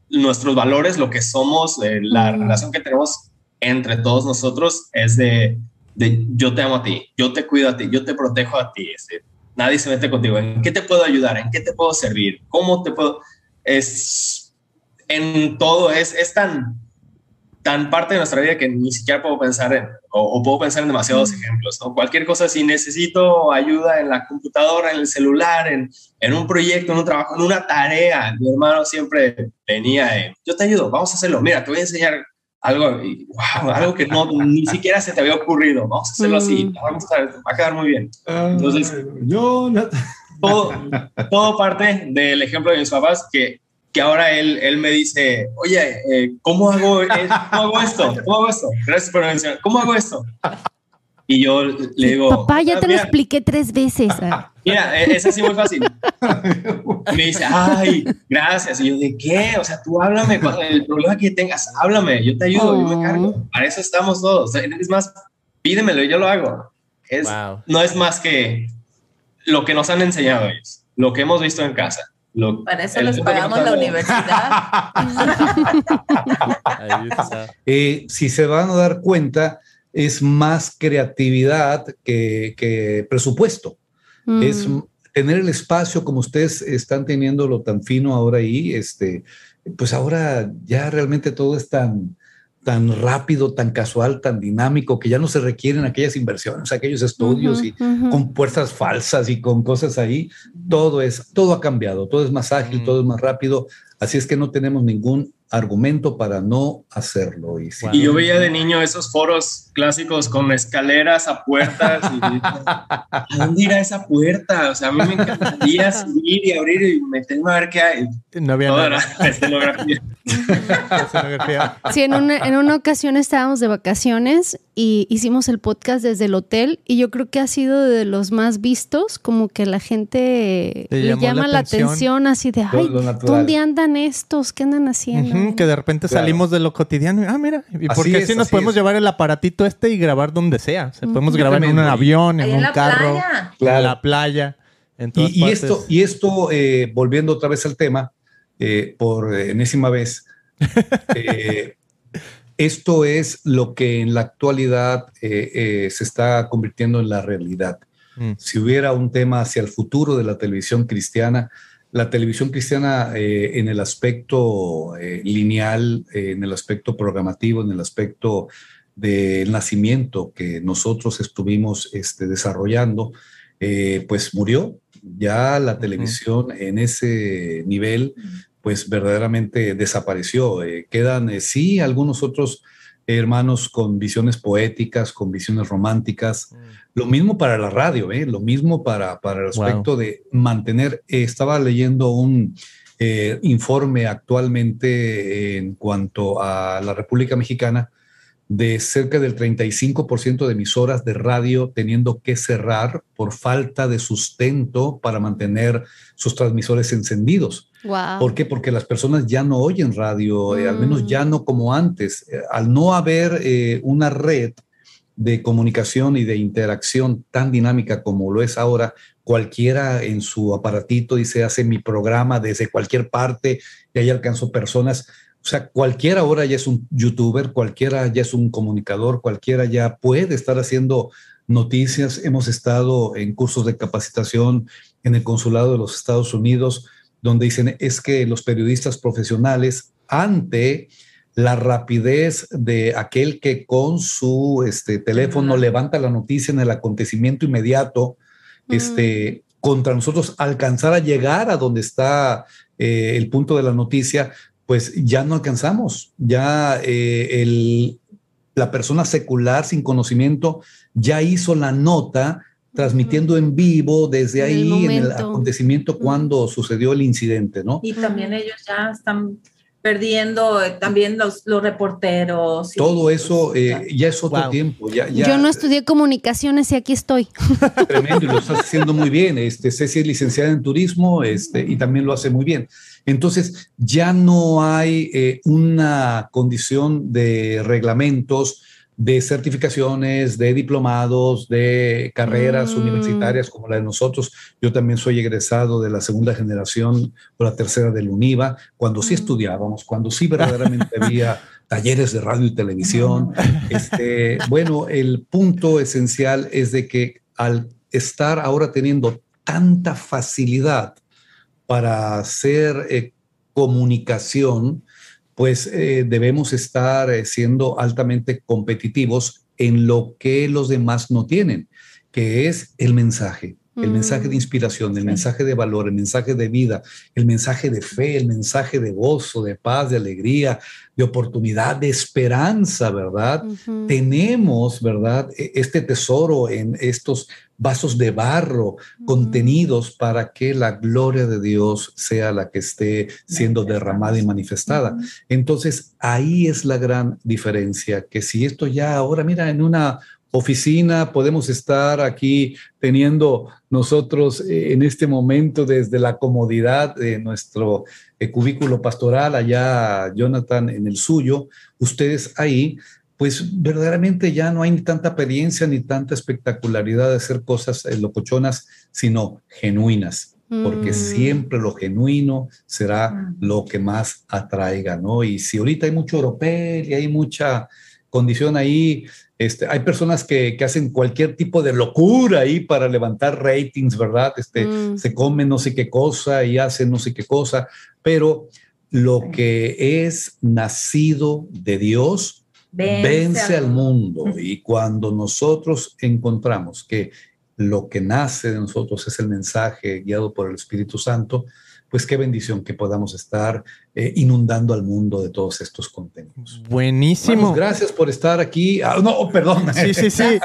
nuestros valores, lo que somos, eh, la relación que tenemos entre todos nosotros es de, de, yo te amo a ti, yo te cuido a ti, yo te protejo a ti. Este, nadie se mete contigo. ¿En qué te puedo ayudar? ¿En qué te puedo servir? ¿Cómo te puedo...? Es en todo, es, es tan, tan parte de nuestra vida que ni siquiera puedo pensar en, o, puedo pensar en demasiados ejemplos, ¿no? Cualquier cosa, si necesito ayuda en la computadora, en el celular, en, en un proyecto, en un trabajo, en una tarea, mi hermano siempre venía, yo te ayudo, vamos a hacerlo, mira, te voy a enseñar algo, algo que no, ni siquiera se te había ocurrido. Vamos a hacerlo así, mm. vamos a, va a quedar muy bien. Ah, Entonces, yo todo, todo parte del ejemplo de mis papás que, que ahora él, él me dice, oye, eh, ¿cómo, hago, ¿cómo hago esto? ¿Cómo hago esto? Gracias por mencionar. ¿Cómo hago esto? Y yo le digo... Papá, ya ah, te lo expliqué tres veces. Mira, e, es así muy fácil. <laughs> me dice, ay, gracias. Y yo, ¿de qué? O sea, tú háblame, el problema que tengas, háblame, yo te ayudo, yo me cargo. Para eso estamos todos. Es más, pídemelo y yo lo hago. Es, No es más que lo que nos han enseñado ellos, lo que hemos visto en casa. Para eso les pagamos la universidad. <laughs> eh, si se van a dar cuenta, es más creatividad que, presupuesto. Es mm. tener el espacio como ustedes están teniéndolo tan fino ahora ahí, este, pues ahora ya realmente todo es tan, tan rápido, tan casual, tan dinámico, que ya no se requieren aquellas inversiones, aquellos estudios y con puertas falsas y con cosas ahí. Todo es, todo ha cambiado, todo es más ágil, mm. todo es más rápido. Así es que no tenemos ningún argumento para no hacerlo. Y, yo veía de niño esos foros clásicos con escaleras a puertas. Y, ¿A dónde irá esa puerta? O sea, a mí me encantaría subir y abrir y meterme a ver qué hay. No había nada. <laughs> <laughs> escenografía. sí, en una, en una ocasión estábamos de vacaciones y hicimos el podcast desde el hotel y yo creo que ha sido de los más vistos, como que la gente le llama la atención? así de, ay, ¿dónde andan estos? ¿Qué andan haciendo? que de repente salimos de lo cotidiano. Ah, mira, y porque así, nos podemos llevar el aparatito este y grabar donde sea. Se podemos grabar en un avión, en un carro, en la playa. y, esto, y esto eh, volviendo otra vez al tema, eh, por enésima vez, <laughs> eh, esto es lo que en la actualidad se está convirtiendo en la realidad. Mm. Si hubiera un tema hacia el futuro de la televisión cristiana, la televisión cristiana eh, en el aspecto eh, lineal, eh, en el aspecto programativo, en el aspecto del nacimiento que nosotros estuvimos este, desarrollando, pues murió. Ya la televisión en ese nivel, pues verdaderamente desapareció. quedan, sí, algunos otros hermanos con visiones poéticas, con visiones románticas. Mm. Lo mismo para la radio, ¿eh? lo mismo para, para el aspecto de mantener. Eh, estaba leyendo un eh, informe actualmente en cuanto a la República Mexicana de cerca del 35% de emisoras de radio teniendo que cerrar por falta de sustento para mantener sus transmisores encendidos. ¿Por qué? Porque las personas ya no oyen radio, eh, al menos ya mm. no como antes. Eh, al no haber eh, una red de comunicación y de interacción tan dinámica como lo es ahora, cualquiera en su aparatito dice, hace mi programa desde cualquier parte y ahí alcanzo personas. O sea, cualquiera ahora ya es un youtuber, cualquiera ya es un comunicador, cualquiera ya puede estar haciendo noticias. Hemos estado en cursos de capacitación en el consulado de los Estados Unidos, donde dicen es que los periodistas profesionales ante la rapidez de aquel que con su este, teléfono levanta la noticia en el acontecimiento inmediato, este, contra nosotros alcanzar a llegar a donde está eh, el punto de la noticia, pues ya no alcanzamos. Ya eh, el, la persona secular sin conocimiento ya hizo la nota transmitiendo en vivo desde ahí en el acontecimiento cuando sucedió el incidente, ¿no? Y también ellos ya están perdiendo eh, también los, los reporteros. Todo eso eh, ya es otro tiempo. Yo no estudié comunicaciones y aquí estoy. <laughs> Tremendo, y lo estás haciendo muy bien. Este, Ceci es licenciada en turismo este, y también lo hace muy bien. Entonces, ya no hay eh, una condición de reglamentos de certificaciones, de diplomados, de carreras mm. universitarias como la de nosotros. Yo también soy egresado de la segunda generación o la tercera del UNIVA, cuando sí mm. estudiábamos, cuando sí verdaderamente <laughs> había talleres de radio y televisión. Este, bueno, el punto esencial es de que al estar ahora teniendo tanta facilidad para hacer eh, comunicación, pues eh, debemos estar eh, siendo altamente competitivos en lo que los demás no tienen, que es el mensaje, el mensaje de mm, inspiración, el mensaje de valor, el mensaje de vida, el mensaje de fe, el mensaje de gozo, de paz, de alegría, de oportunidad, de esperanza, ¿verdad? Tenemos, ¿verdad? E, este tesoro en estos vasos de barro contenidos para que la gloria de Dios sea la que esté siendo derramada y manifestada. Entonces, ahí es la gran diferencia, que si esto ya ahora, mira, en una oficina, podemos estar aquí teniendo nosotros eh, en este momento desde la comodidad de nuestro eh, cubículo pastoral, allá Jonathan en el suyo, ustedes ahí, pues verdaderamente ya no hay ni tanta experiencia ni tanta espectacularidad de hacer cosas eh, locochonas, sino genuinas, porque mm. siempre lo genuino será mm. lo que más atraiga, ¿no? Y si ahorita hay mucho europeo y hay mucha condición ahí, este, hay personas que, que, hacen cualquier tipo de locura ahí para levantar ratings, ¿verdad? Este, mm. Se comen no sé qué cosa y hacen no sé qué cosa, pero lo que es nacido de Dios, vence, al mundo. <laughs> Y cuando nosotros encontramos que lo que nace de nosotros es el mensaje guiado por el Espíritu Santo, pues qué bendición que podamos estar eh, inundando al mundo de todos estos contenidos. Buenísimo. gracias por estar aquí. Ah, no, perdón. Sí, sí, sí. <laughs>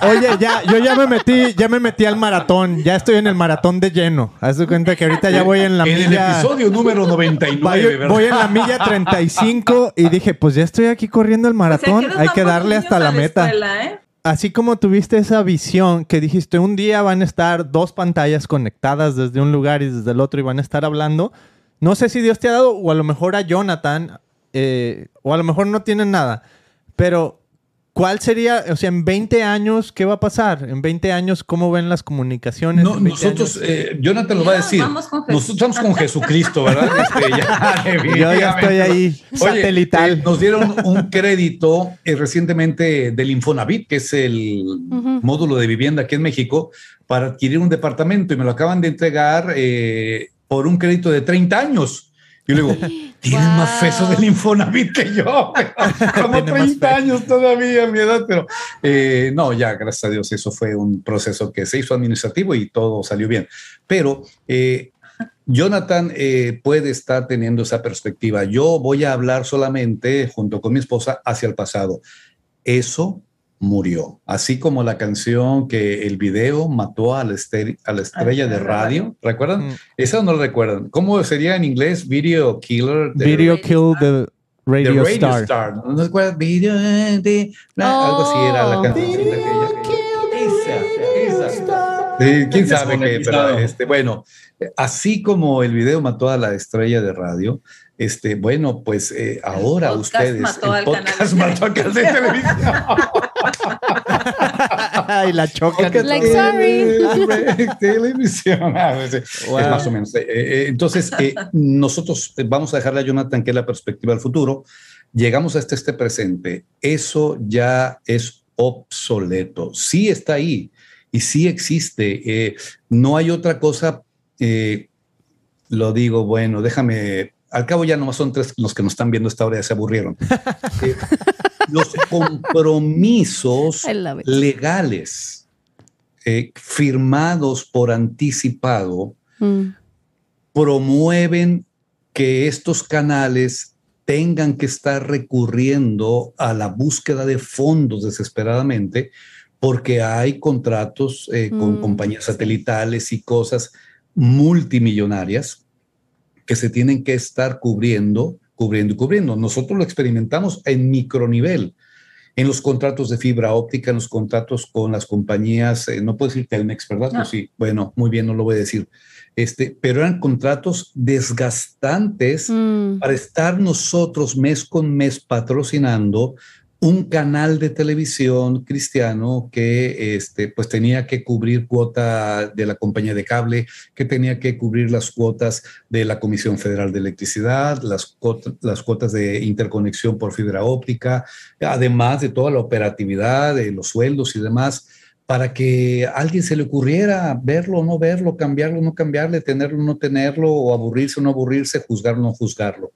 Oye, ya, yo ya me metí, ya me metí al maratón. Ya estoy en el maratón de lleno. Haz de cuenta que ahorita ya voy en la milla. En el episodio número 99, voy, voy en la milla 35 y dije, pues ya estoy aquí corriendo el maratón. Hay que darle hasta la meta. ¿eh? Así como tuviste esa visión que dijiste, un día van a estar dos pantallas conectadas desde un lugar y desde el otro y van a estar hablando, no sé si Dios te ha dado, o a lo mejor a Jonathan, eh, o a lo mejor no tienen nada, pero ¿Cuál sería, o sea, en 20 años, qué va a pasar? En 20 años, ¿cómo ven las comunicaciones? No, nosotros, eh, Jonathan lo va a decir. nosotros estamos con Jesucristo, ¿verdad? <laughs> Este, Yo ya estoy ahí, satelital. Eh, nos dieron un crédito eh, recientemente del Infonavit, que es el módulo de vivienda aquí en México, para adquirir un departamento y me lo acaban de entregar por un crédito de 30 años. Y luego, <laughs> tienes más peso del Infonavit que yo, <laughs> como 30 años todavía mi edad, pero eh, no, ya, gracias a Dios, eso fue un proceso que se hizo administrativo y todo salió bien. Pero eh, Jonathan eh, puede estar teniendo esa perspectiva. Yo voy a hablar solamente, junto con mi esposa, hacia el pasado. Eso murió. Así como la canción que el video mató a la, a la estrella de radio. ¿Recuerdan? Mm. Esa no lo recuerdan. ¿Cómo sería en inglés? Video Killer. Video Kill the Radio, Star. ¿No recuerdan? Video de... Algo así era la canción. esa, esa. ¿Quién sabe qué? Pero, este, bueno, así como el video mató a la estrella de radio, este, bueno, pues eh, ahora ustedes. Mató el podcast <laughs> mató al canal de televisión. <laughs> y la chocan. Like, sorry. <laughs> Televisión. Ah, es más o menos. Eh, eh, entonces, eh, nosotros vamos a dejarle a Jonathan que la perspectiva del futuro. Llegamos hasta este presente. Eso ya es obsoleto. Sí está ahí y sí existe. no hay otra cosa. lo digo, bueno, déjame al cabo ya nomás son tres los que nos están viendo esta hora, ya se aburrieron. <laughs> los compromisos <laughs> legales eh, firmados por anticipado mm. promueven que estos canales tengan que estar recurriendo a la búsqueda de fondos desesperadamente porque hay contratos eh, con mm. compañías satelitales y cosas multimillonarias que se tienen que estar cubriendo cubriendo y cubriendo. Nosotros lo experimentamos en micronivel, en los contratos de fibra óptica, en los contratos con las compañías, eh, no puedo decir Telmex, ¿verdad? Pues sí, bueno, muy bien, no lo voy a decir. Este, pero eran contratos desgastantes mm. para estar nosotros mes con mes patrocinando un canal de televisión cristiano que este, pues tenía que cubrir cuota de la compañía de cable, que tenía que cubrir las cuotas de la Comisión Federal de Electricidad, las, las cuotas de interconexión por fibra óptica, además de toda la operatividad, de los sueldos y demás, para que a alguien se le ocurriera verlo o no verlo, cambiarlo o no cambiarle, tenerlo o no tenerlo, o aburrirse o no aburrirse, juzgarlo o no juzgarlo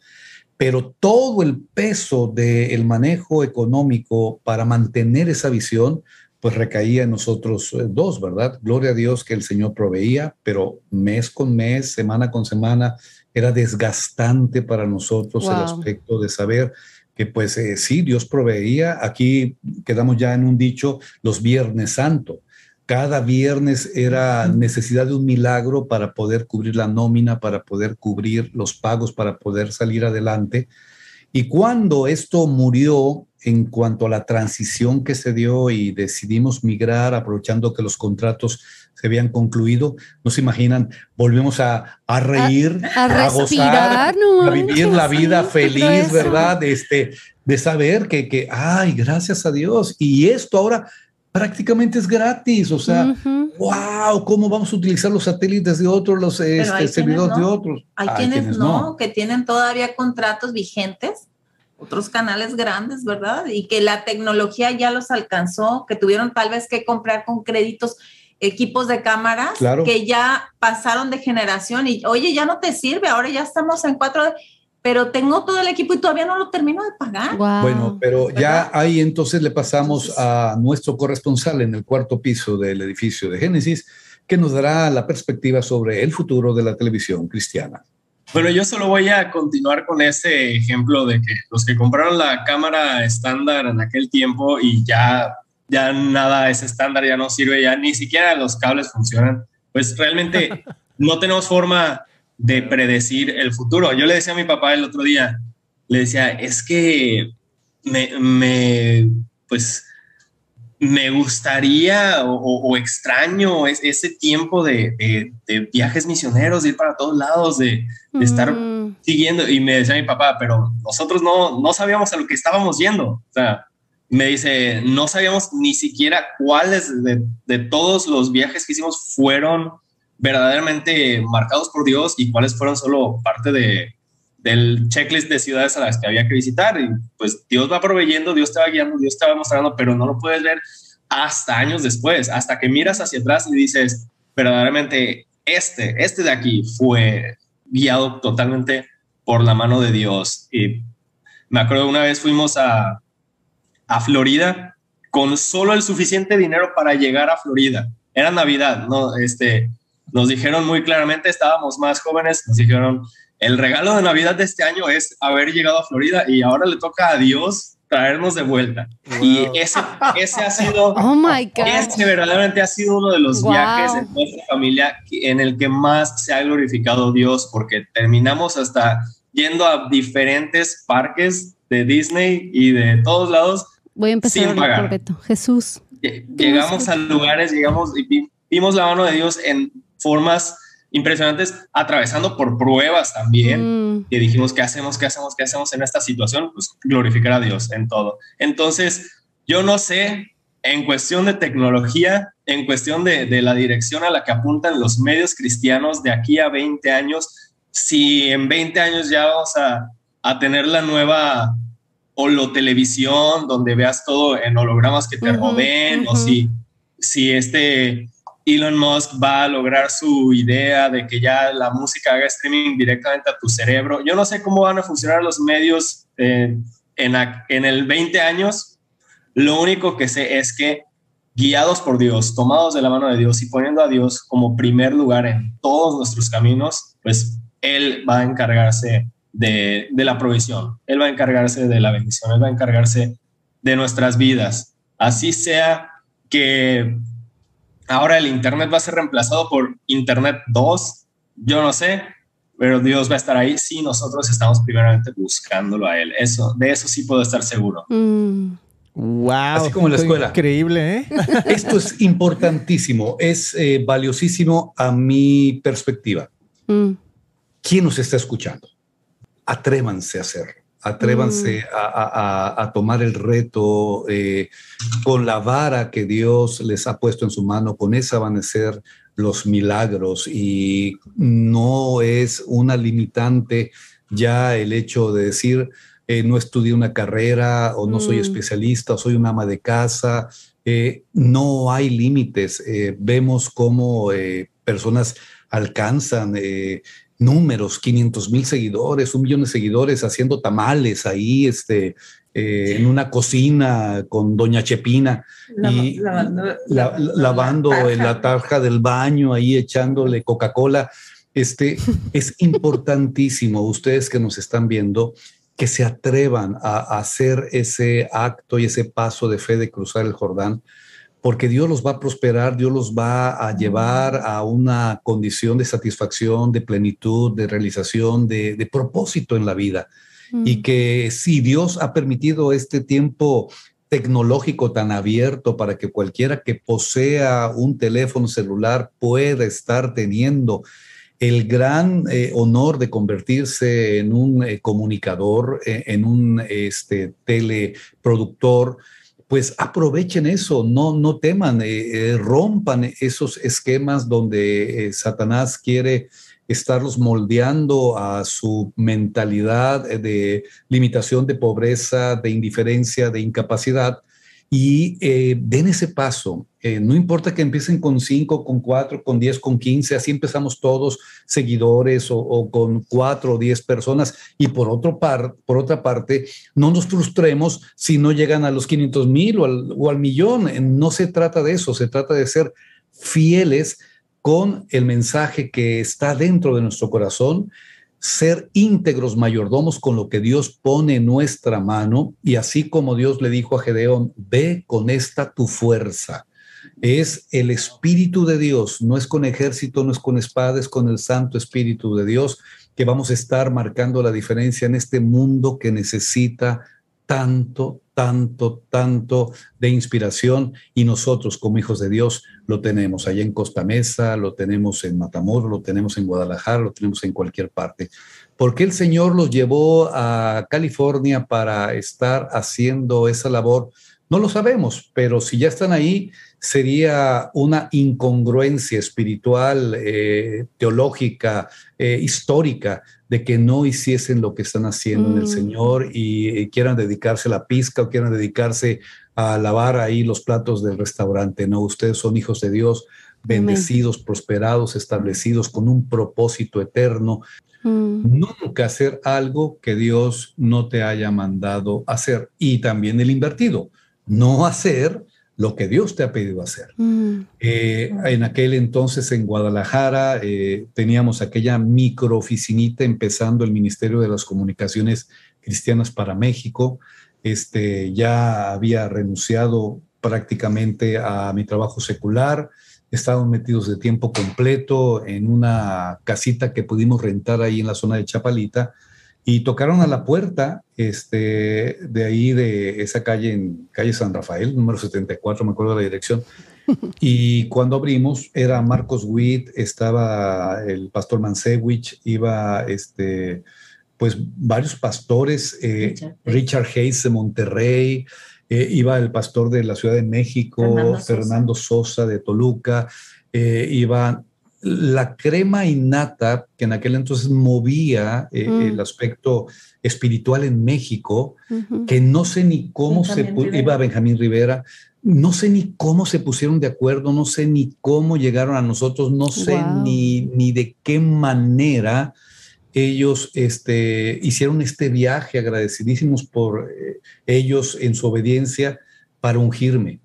pero todo el peso del manejo económico para mantener esa visión, pues recaía en nosotros eh, dos, ¿verdad? Gloria a Dios que el Señor proveía, pero mes con mes, semana con semana, era desgastante para nosotros el aspecto de saber que pues eh, sí, Dios proveía. Aquí quedamos ya en un dicho, los Viernes Santo cada viernes era necesidad de un milagro para poder cubrir la nómina, para poder cubrir los pagos, para poder salir adelante. Y cuando esto murió en cuanto a la transición que se dio y decidimos migrar aprovechando que los contratos se habían concluido, no se imaginan, volvemos a, reír, a, gozar, a vivir la vida feliz, ¿verdad? Este, de saber que, que, ay, gracias a Dios. Y esto ahora prácticamente es gratis. O sea, wow, ¿cómo vamos a utilizar los satélites de otros, los este, servidores de otros? Hay, quienes, no, que tienen todavía contratos vigentes, otros canales grandes, ¿verdad? Y que la tecnología ya los alcanzó, que tuvieron tal vez que comprar con créditos equipos de cámaras que ya pasaron de generación y oye, ya no te sirve, ahora ya estamos en 4D pero tengo todo el equipo y todavía no lo termino de pagar. Bueno, pero ya ahí entonces le pasamos a nuestro corresponsal en el cuarto piso del edificio de Génesis, que nos dará la perspectiva sobre el futuro de la televisión cristiana. Bueno, yo solo voy a continuar con ese ejemplo de que los que compraron la cámara estándar en aquel tiempo y ya, ya nada es estándar, ya no sirve, ya ni siquiera los cables funcionan, pues realmente <laughs> no tenemos forma de predecir el futuro. Yo le decía a mi papá el otro día, le decía, es que me, pues, me gustaría o, extraño ese tiempo de, viajes misioneros, de ir para todos lados, de, estar mm. siguiendo. Y me decía mi papá, pero nosotros no, no sabíamos a lo que estábamos yendo. O sea, me dice, no sabíamos ni siquiera cuáles de todos los viajes que hicimos fueron verdaderamente marcados por Dios y cuáles fueron solo parte de, del checklist de ciudades a las que había que visitar. Y pues Dios va proveyendo, Dios te va guiando, Dios te va mostrando, pero no lo puedes ver hasta años después, hasta que miras hacia atrás y dices, verdaderamente, este, este de aquí fue guiado totalmente por la mano de Dios. Y me acuerdo una vez fuimos a, a Florida con solo el suficiente dinero para llegar a Florida. Era Navidad, ¿no? Este, nos dijeron muy claramente, estábamos más jóvenes, nos dijeron, el regalo de Navidad de este año es haber llegado a Florida y ahora le toca a Dios traernos de vuelta. Y ese, ese ha sido, <laughs> oh my God. ese verdaderamente ha sido uno de los viajes de nuestra familia en el que más se ha glorificado Dios, porque terminamos hasta yendo a diferentes parques de Disney y de todos lados. Voy a empezar sin pagar. Jesús. Llegamos a lugares, llegamos y vimos la mano de Dios en formas impresionantes, atravesando por pruebas también. Mm. Y dijimos, ¿qué hacemos? ¿Qué hacemos? ¿Qué hacemos en esta situación? Pues glorificar a Dios en todo. Entonces, yo no sé en cuestión de tecnología, en cuestión de, de, la dirección a la que apuntan los medios cristianos de aquí a 20 años, si en 20 años ya vamos a, a tener la nueva televisión donde veas todo en hologramas que te rodeen, o si, si este Elon Musk va a lograr su idea de que ya la música haga streaming directamente a tu cerebro. Yo no sé cómo van a funcionar los medios eh, en, en el 20 años, lo único que sé es que guiados por Dios, tomados de la mano de Dios y poniendo a Dios como primer lugar en todos nuestros caminos, pues Él va a encargarse de, la provisión, Él va a encargarse de la bendición, Él va a encargarse de nuestras vidas. Así sea que ahora el Internet va a ser reemplazado por Internet 2, yo no sé, pero Dios va a estar ahí si nosotros estamos primeramente buscándolo a Él. Eso, de eso sí puedo estar seguro. Mm. Wow. Así como en la escuela. Increíble, ¿eh? <laughs> Esto es importantísimo, es eh, valiosísimo a mi perspectiva. Mm. ¿Quién nos está escuchando? Atrévanse a hacerlo. Atrévanse mm. a, tomar el reto eh, con la vara que Dios les ha puesto en su mano, con esa van a ser los milagros y no es una limitante ya el hecho de decir, eh, no estudié una carrera o no soy mm. especialista o soy un ama de casa. Eh, no hay límites. Eh, vemos cómo personas alcanzan números, 500 mil seguidores, un millón de seguidores haciendo tamales ahí, este, en una cocina con Doña Chepina y lavando, en la tarja del baño, ahí echándole Coca-Cola. Este <laughs> es importantísimo, ustedes que nos están viendo, que se atrevan a, hacer ese acto y ese paso de fe de cruzar el Jordán, porque Dios los va a prosperar, Dios los va a llevar a una condición de satisfacción, de plenitud, de realización, de, propósito en la vida. Mm. Y que si Dios ha permitido este tiempo tecnológico tan abierto para que cualquiera que posea un teléfono celular pueda estar teniendo el gran eh, honor de convertirse en un eh, comunicador, eh, en un este, teleproductor, pues aprovechen eso, no, no teman, rompan esos esquemas donde Satanás quiere estarlos moldeando a su mentalidad de limitación, de pobreza, de indiferencia, de incapacidad y eh, den ese paso. Eh, no importa que empiecen con 5, con 4, con 10, con 15, así empezamos todos seguidores o, con 4 o 10 personas. Y por, otro par, por otra parte, no nos frustremos si no llegan a los 500 mil o al, o al millón. No se trata de eso, se trata de ser fieles con el mensaje que está dentro de nuestro corazón ser íntegros mayordomos con lo que Dios pone en nuestra mano y así como Dios le dijo a Gedeón, ve con esta tu fuerza. Es el Espíritu de Dios, no es con ejército, no es con espada, es con el Santo Espíritu de Dios que vamos a estar marcando la diferencia en este mundo que necesita tanto, tanto, tanto de inspiración y nosotros como hijos de Dios lo tenemos allá en Costa Mesa, lo tenemos en Matamoros, lo tenemos en Guadalajara, lo tenemos en cualquier parte. ¿Por qué el Señor los llevó a California para estar haciendo esa labor? No lo sabemos, pero si ya están ahí, sería una incongruencia espiritual, eh, teológica, eh, histórica, de que no hiciesen lo que están haciendo en el mm. Señor y, quieran dedicarse a la pizca o quieran dedicarse a lavar ahí los platos del restaurante. No, ustedes son hijos de Dios, bendecidos, prosperados, establecidos con un propósito eterno. Mm. Nunca hacer algo que Dios no te haya mandado hacer. Y también el invertido, no hacer lo que Dios te ha pedido hacer. Mm. Eh, en aquel entonces en Guadalajara eh, teníamos aquella microoficinita empezando el Ministerio de las Comunicaciones Cristianas para México. Este, ya había renunciado prácticamente a mi trabajo secular. Estábamos metidos de tiempo completo en una casita que pudimos rentar ahí en la zona de Chapalita y tocaron a la puerta este, de ahí, de esa calle, en calle San Rafael, número 74, me acuerdo de la dirección. <laughs> Y cuando abrimos, era Marcos Witt, estaba el pastor Mansewich, iba este, pues varios pastores, eh, Richard. Hayes de Monterrey, eh, iba el pastor de la Ciudad de México, Fernando, Sosa. de Toluca, eh, iba la crema innata que en aquel entonces movía eh, mm. el aspecto espiritual en México, que no sé ni cómo se iba Benjamín Rivera, no sé ni cómo se pusieron de acuerdo, no sé ni cómo llegaron a nosotros, no sé ni, ni de qué manera ellos este, hicieron este viaje, agradecidísimos por eh, ellos en su obediencia para ungirme.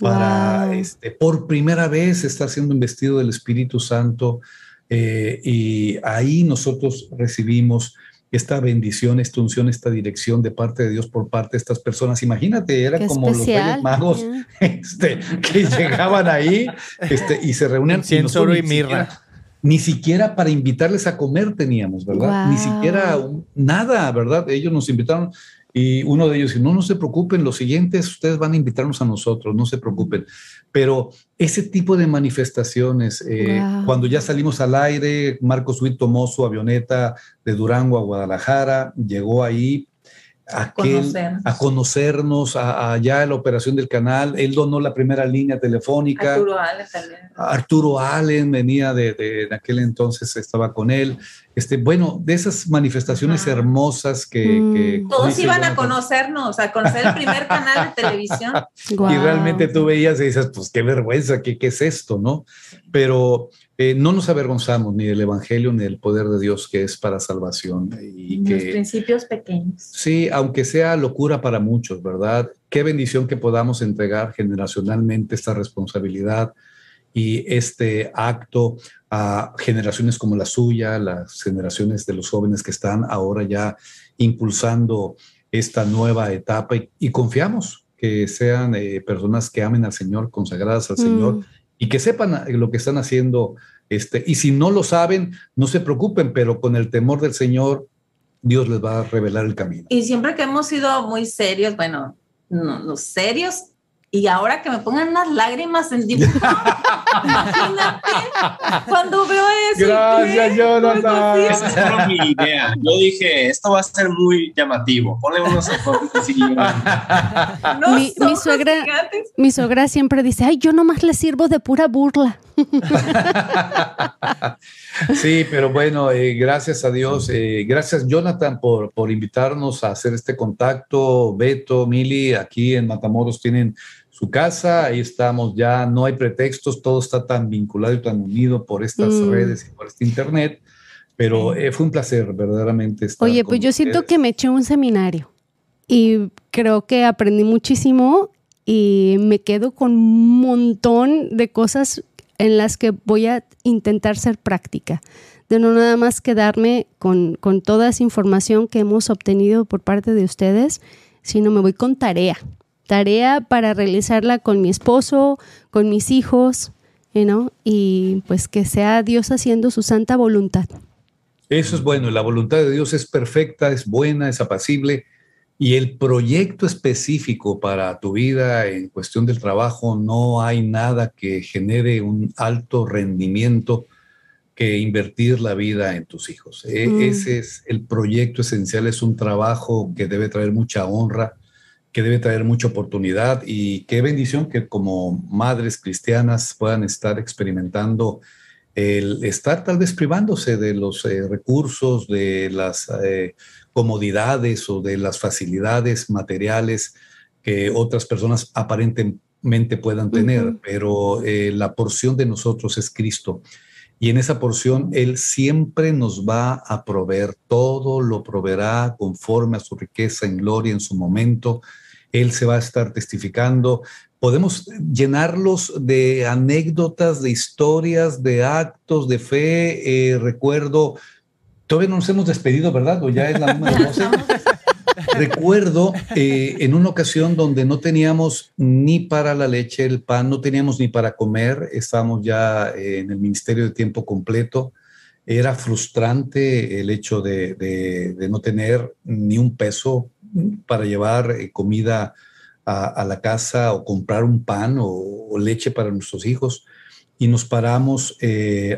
Para, este, por primera vez estar siendo investido del Espíritu Santo eh, y ahí nosotros recibimos esta bendición, esta unción, esta dirección de parte de Dios por parte de estas personas. Imagínate, era como los reyes magos <laughs> este, que llegaban ahí este, y se reunían. Cienzo y mirra ni siquiera para invitarles a comer teníamos, ¿verdad? Ni siquiera nada, ¿verdad? Ellos nos invitaron y uno de ellos dijo, no, no se preocupen, los siguientes ustedes van a invitarnos a nosotros, no se preocupen. Pero ese tipo de manifestaciones, eh, cuando ya salimos al aire, Marcos Witt tomó su avioneta de Durango a Guadalajara, llegó ahí, a conocernos, a, allá la operación del canal. Él donó la primera línea telefónica. Arturo Allen también. Arturo Allen venía de, de, aquel entonces, estaba con él. Este, bueno, de esas manifestaciones hermosas que... Mm. Todos iban a conocernos, a conocer el primer canal de televisión. <laughs> Y realmente tú veías y dices, pues qué vergüenza, qué, qué es esto, ¿no? Pero eh, no nos avergonzamos ni del Evangelio ni del poder de Dios que es para salvación. Y Los principios pequeños. Sí, aunque sea locura para muchos, ¿verdad? Qué bendición que podamos entregar generacionalmente esta responsabilidad y este acto a generaciones como la suya, las generaciones de los jóvenes que están ahora ya impulsando esta nueva etapa y, confiamos que sean eh, personas que amen al Señor, consagradas al Señor mm y que sepan lo que están haciendo. Este, y si no lo saben, no se preocupen, pero con el temor del Señor, Dios les va a revelar el camino. Y siempre que hemos sido muy serios, bueno, no, no serios y ahora que me pongan unas lágrimas en dibujo. <laughs> Imagínate cuando veo eso. Gracias, Jonathan. Esa es mi idea. Yo dije, esto va a ser muy llamativo. Ponle unos ojos así. mi, mi, suegra, mi suegra siempre dice, ay, yo nomás le sirvo de pura burla. <laughs> sí, pero bueno, eh, gracias a Dios. Eh, gracias, Jonathan, por, por invitarnos a hacer este contacto. Beto, Mili, aquí en Matamoros tienen su casa, ahí estamos ya, no hay pretextos, todo está tan vinculado y tan unido por estas mm. redes y por este internet, pero eh, fue un placer verdaderamente estar Oye, pues yo siento que me eché un seminario y creo que aprendí muchísimo y me quedo con un montón de cosas en las que voy a intentar ser práctica, de no nada más quedarme con, con toda esa información que hemos obtenido por parte de ustedes, sino me voy con tarea tarea para realizarla con mi esposo, con mis hijos, ¿no? y pues que sea Dios haciendo su santa voluntad. Eso es bueno, la voluntad de Dios es perfecta, es buena, es apacible y el proyecto específico para tu vida en cuestión del trabajo no hay nada que genere un alto rendimiento que invertir la vida en tus hijos. E, mm. Ese es el proyecto esencial, es un trabajo que debe traer mucha honra, que debe traer mucha oportunidad y qué bendición que como madres cristianas puedan estar experimentando el estar tal vez privándose de los eh, recursos, de las eh, comodidades o de las facilidades materiales que otras personas aparentemente puedan tener, pero eh, la porción de nosotros es Cristo. Y en esa porción Él siempre nos va a proveer, todo lo proveerá conforme a su riqueza en gloria en su momento. Él se va a estar testificando. Podemos llenarlos de anécdotas, de historias, de actos de fe. Eh, recuerdo, todavía no nos hemos despedido, ¿verdad? O ya es la número 12. <laughs> Recuerdo eh, en una ocasión donde no teníamos ni para la leche, el pan, no teníamos ni para comer, estábamos ya eh, en el ministerio de tiempo completo. Era frustrante el hecho de, no tener ni un peso para llevar eh, comida a, la casa o comprar un pan o, leche para nuestros hijos. Y nos paramos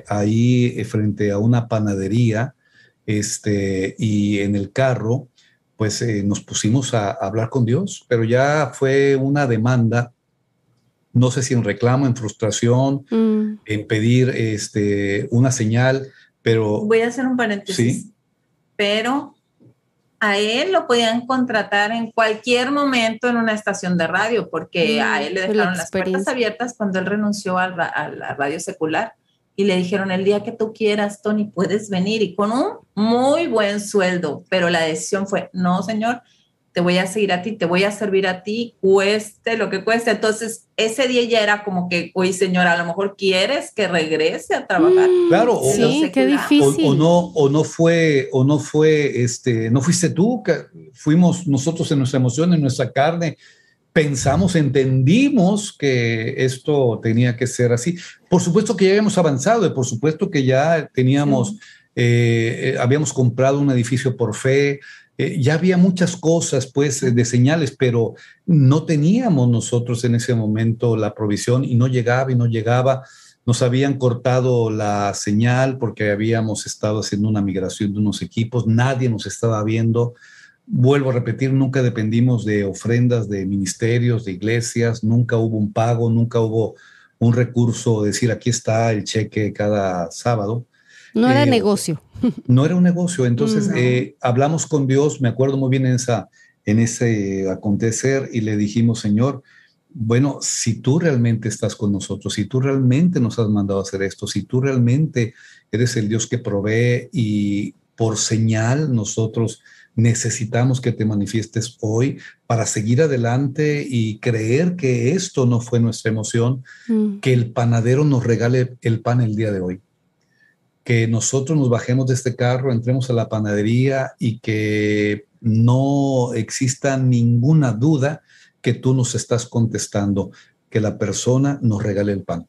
ahí frente a una panadería este, y en el carro pues eh, nos pusimos a, hablar con Dios, pero ya fue una demanda, no sé si en reclamo, en frustración, mm. en pedir este, una señal, pero... Voy a hacer un paréntesis. ¿sí? Pero a él lo podían contratar en cualquier momento en una estación de radio, porque a mm, él le dejaron las puertas abiertas cuando él renunció a, la radio secular y le dijeron, el día que tú quieras, Tony, puedes venir y con un muy buen sueldo, pero la decisión fue, no, señor, te voy a seguir a ti, te voy a servir a ti, cueste lo que cueste. Entonces, ese día ya era como que, oye, señora, a lo mejor quieres que regrese a trabajar. Mm, claro, o, sí, qué difícil. O, no, o no fue, o no fue, este, no fuiste tú, que fuimos nosotros en nuestra emoción, en nuestra carne, pensamos, entendimos que esto tenía que ser así. Por supuesto que ya habíamos avanzado, y por supuesto que ya teníamos, eh, eh, habíamos comprado un edificio por fe, eh, ya había muchas cosas, pues, de señales, pero no teníamos nosotros en ese momento la provisión y no llegaba y no llegaba. Nos habían cortado la señal porque habíamos estado haciendo una migración de unos equipos, nadie nos estaba viendo. Vuelvo a repetir, nunca dependimos de ofrendas de ministerios, de iglesias, nunca hubo un pago, nunca hubo un recurso, decir aquí está el cheque cada sábado. No era eh, negocio. No era un negocio. Entonces eh, hablamos con Dios, me acuerdo muy bien en, esa, en ese acontecer y le dijimos, Señor, bueno, si tú realmente estás con nosotros, si tú realmente nos has mandado a hacer esto, si tú realmente eres el Dios que provee y por señal nosotros necesitamos que te manifiestes hoy para seguir adelante y creer que esto no fue nuestra emoción, mm. que el panadero nos regale el pan el día de hoy que nosotros nos bajemos de este carro, entremos a la panadería y que no exista ninguna duda que tú nos estás contestando, que la persona nos regale el pan.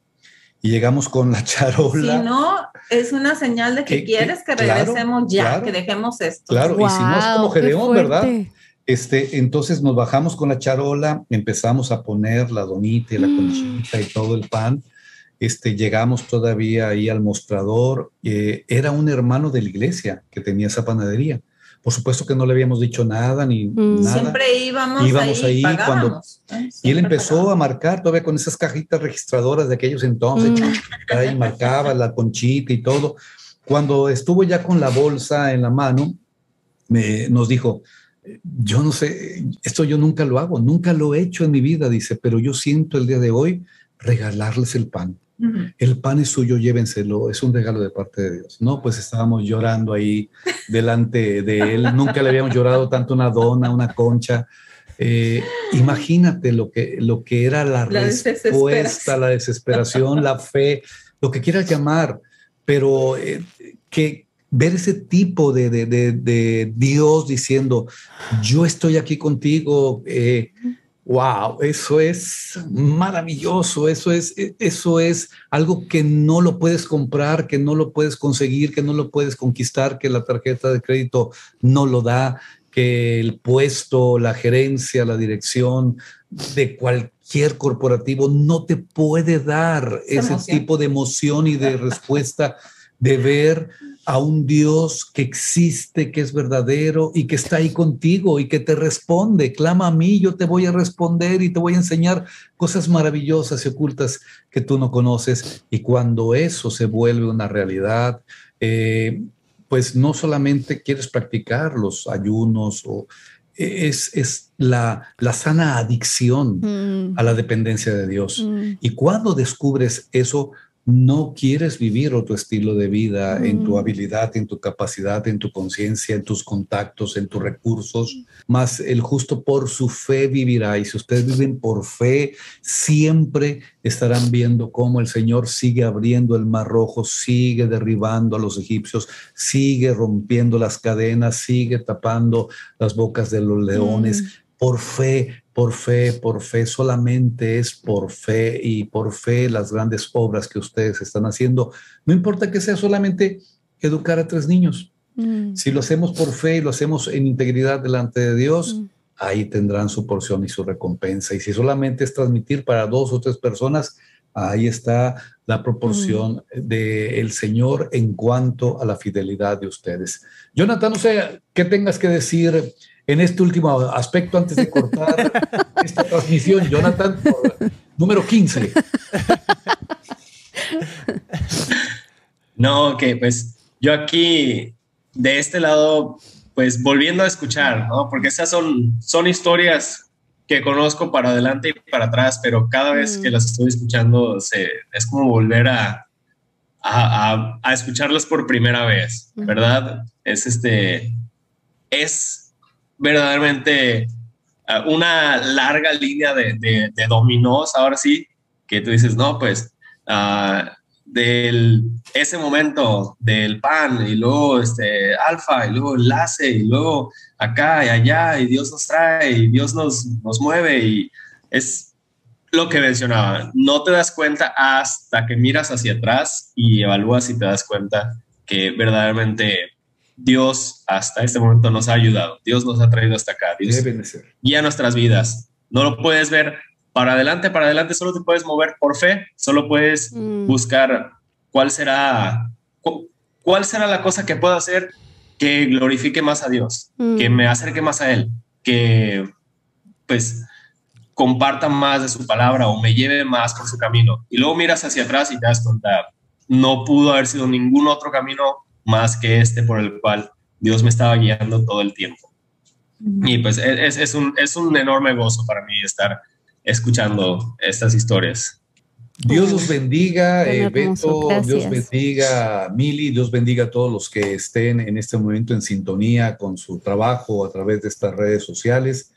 Y llegamos con la <laughs> charola. Si no, es una señal de que, quieres que, regresemos ya, que dejemos esto. Claro, y si no es como Gedeón, ¿verdad? Este, entonces nos bajamos con la charola, empezamos a poner la donita y la mm. conchita y todo el pan este, llegamos todavía ahí al mostrador. Eh, era un hermano de la iglesia que tenía esa panadería. Por supuesto que no le habíamos dicho nada ni mm. nada. Siempre íbamos, íbamos ahí, cuando y él empezó a marcar todavía con esas cajitas registradoras de aquellos entonces, mm. ahí marcaba la conchita y todo. Cuando estuvo ya con la bolsa en la mano, me, nos dijo, yo no sé, esto yo nunca lo hago, nunca lo he hecho en mi vida, dice, pero yo siento el día de hoy regalarles el pan. El pan es suyo, llévenselo, es un regalo de parte de Dios. No, pues estábamos llorando ahí <laughs> delante de él. Nunca le habíamos llorado tanto una dona, una concha. Eh, imagínate lo que, lo que era la, respuesta, la desesperación, la fe, lo que quieras llamar, pero eh, que ver ese tipo de, de, Dios diciendo, yo estoy aquí contigo. Eh, Wow, eso es maravilloso, eso es, e, eso es algo que no lo puedes comprar, que no lo puedes conseguir, que no lo puedes conquistar, que la tarjeta de crédito no lo da, que el puesto, la gerencia, la dirección de cualquier corporativo no te puede dar ese tipo de emoción y de <laughs> respuesta de ver a un Dios que existe, que es verdadero y que está ahí contigo y que te responde. Clama a mí, yo te voy a responder y te voy a enseñar cosas maravillosas y ocultas que tú no conoces. Y cuando eso se vuelve una realidad, eh, pues no solamente quieres practicar los ayunos o es, es la, la, sana adicción mm. a la dependencia de Dios. Mm. Y cuando descubres eso, no quieres vivir otro estilo de vida en tu habilidad, en tu capacidad, en tu conciencia, en tus contactos, en tus recursos, más el justo por su fe vivirá. Y si ustedes viven por fe, siempre estarán viendo cómo el Señor sigue abriendo el mar rojo, sigue derribando a los egipcios, sigue rompiendo las cadenas, sigue tapando las bocas de los leones. Mm. Por fe, por fe, por fe, solamente es por fe y por fe las grandes obras que ustedes están haciendo. No importa que sea solamente educar a tres niños. Mm. Si lo hacemos por fe y lo hacemos en integridad delante de Dios, mm. ahí tendrán su porción y su recompensa. Y si solamente es transmitir para dos o tres personas, ahí está la proporción del Señor en cuanto a la fidelidad de ustedes. Jonathan, no sé qué tengas que decir en este último aspecto antes de cortar <laughs> esta transmisión. Jonathan, número 15. No, que pues yo aquí de este lado, pues volviendo a escuchar, ¿no? Porque esas son, son historias que conozco para adelante y para atrás, pero cada vez que mm. las estoy escuchando se, es como volver a, a, a, escucharlas por primera vez, ¿verdad? Es este, es verdaderamente ah, una larga línea de, de, de dominós, ahora sí, que tú dices, no, pues uh, del ese momento del pan y luego este alfa y luego enlace y luego acá y allá y Dios nos trae y Dios nos, nos mueve y es lo que mencionaba, no te das cuenta hasta que miras hacia atrás y evalúas y te das cuenta que verdaderamente Dios hasta este momento nos ha ayudado, Dios nos ha traído hasta acá, Dios guía nuestras vidas. No lo puedes ver para adelante, para adelante solo te puedes mover por fe, solo puedes mm. buscar cuál será, cuál será la cosa que puedo hacer que glorifique más a Dios, mm. que me acerque más a Él, que pues comparta más de su palabra o me lleve más por su camino. Y luego miras hacia atrás y te das cuenta, no pudo haber sido ningún otro camino más que este por el cual Dios me estaba guiando todo el tiempo. Y pues es, es, un, es un enorme gozo para mí estar escuchando estas historias. Dios los bendiga, eh, Beto, Dios bendiga Mili, Dios bendiga a todos los que estén en este momento en sintonía con su trabajo a través de estas redes sociales.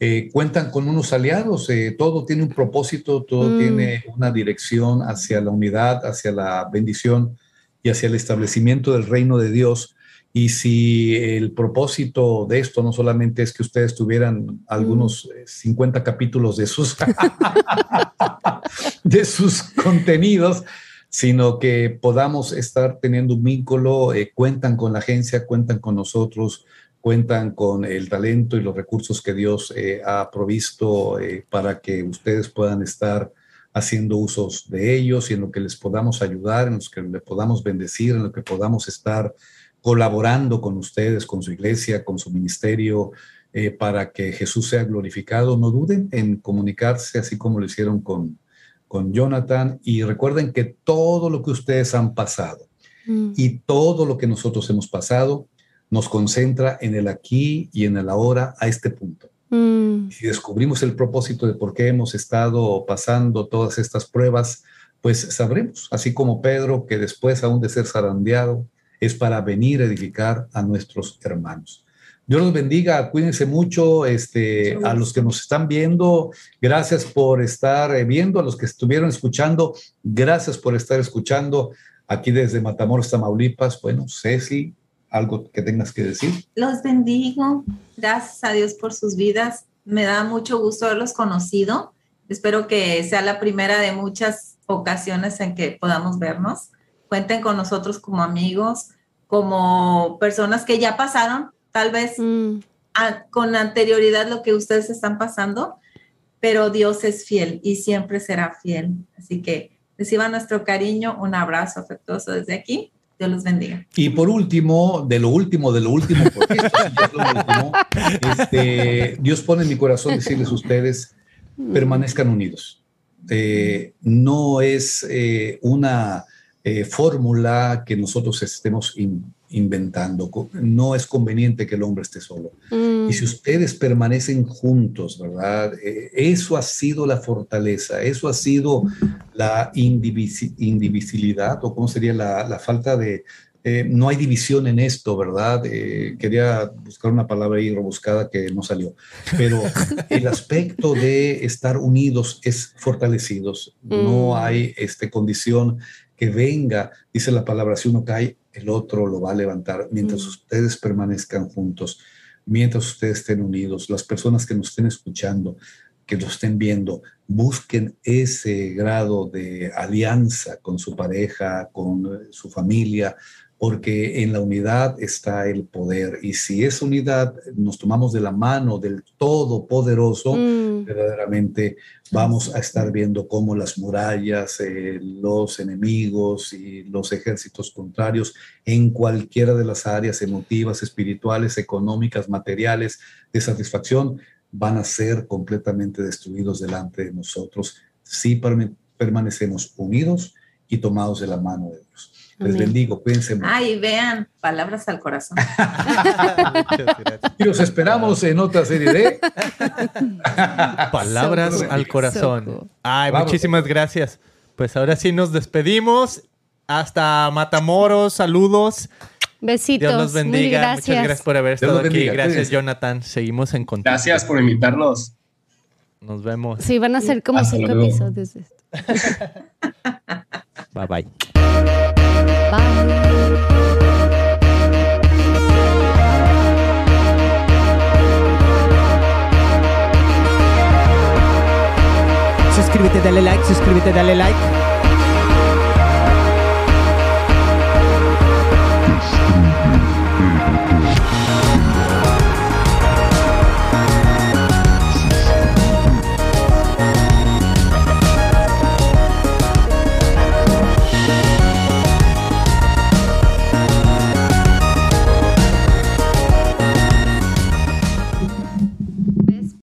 Eh, cuentan con unos aliados, eh, todo tiene un propósito, todo mm. tiene una dirección hacia la unidad, hacia la bendición y hacia el establecimiento del reino de Dios. Y si el propósito de esto no solamente es que ustedes tuvieran algunos 50 mm. eh, capítulos de sus, <laughs> de sus contenidos, sino que podamos estar teniendo un vínculo, eh, cuentan con la agencia, cuentan con nosotros, cuentan con el talento y los recursos que Dios eh, ha provisto para que ustedes puedan estar haciendo usos de ellos y en lo que les podamos ayudar, en los que les podamos bendecir, en lo que podamos estar colaborando con ustedes, con su iglesia, con su ministerio, eh, para que Jesús sea glorificado. No duden en comunicarse, así como lo hicieron con, con Jonathan. Y recuerden que todo lo que ustedes han pasado mm. y todo lo que nosotros hemos pasado nos concentra en el aquí y en el ahora a este punto. Mm. Si descubrimos el propósito de por qué hemos estado pasando todas estas pruebas, pues sabremos, así como Pedro, que después aún de ser zarandeado, es para venir a edificar a nuestros hermanos. Dios los bendiga, cuídense mucho, este, a los que nos están viendo, gracias por estar eh, viendo, a los que estuvieron escuchando, gracias por estar escuchando aquí desde Matamoros, Tamaulipas. Bueno, Ceci, algo que tengas que decir. Los bendigo, gracias a Dios por sus vidas, me da mucho gusto haberlos conocido, espero que sea la primera de muchas ocasiones en que podamos vernos cuenten con nosotros como amigos, como personas que ya pasaron, tal vez mm. con anterioridad lo que ustedes están pasando, pero Dios es fiel y siempre será fiel. Así que reciban nuestro cariño, un abrazo afectuoso desde aquí. Dios los bendiga. Y por último, de lo último, de lo último, porque <laughs> esto es lo último, este, Dios pone en mi corazón decirles a ustedes, permanezcan unidos. Eh, no es eh, una eh, fórmula que nosotros estemos inventando. No es conveniente que el hombre esté solo. Y si mm. ustedes permanecen juntos, ¿verdad? Eh, eso ha sido la fortaleza, eso ha sido la indivisibilidad, o cómo sería la, falta de... Eh, no hay división en esto, ¿verdad? quería buscar una palabra ahí rebuscada que no salió, pero <laughs> el aspecto de estar unidos es fortalecidos. No mm. hay este, condición que venga, dice la palabra, si uno cae, el otro lo va a levantar, mientras mm. ustedes permanezcan juntos, mientras ustedes estén unidos, las personas que nos estén escuchando, que lo estén viendo, busquen ese grado de alianza con su pareja, con su familia, porque en la unidad está el poder. Y si esa unidad nos tomamos de la mano del Todopoderoso, mm. verdaderamente vamos a estar viendo cómo las murallas, eh, los enemigos y los ejércitos contrarios en cualquiera de las áreas emotivas, espirituales, económicas, materiales, de satisfacción, van a ser completamente destruidos delante de nosotros si permanecemos unidos y tomados de la mano de Dios. Les bendigo, cuídense Ay, vean, palabras al corazón. <laughs> y los esperamos en otra serie de <laughs> palabras al corazón. Ay, muchísimas gracias. Pues ahora sí nos despedimos. Hasta Matamoros, saludos. Besitos. Dios los bendiga. Muchas gracias por haber estado aquí. Gracias, Jonathan. Seguimos en contacto. Gracias por invitarnos. Nos vemos. Sí, van a ser como cinco episodios de esto. <laughs> bye bye. Suscríbete, dale like, suscríbete, dale like.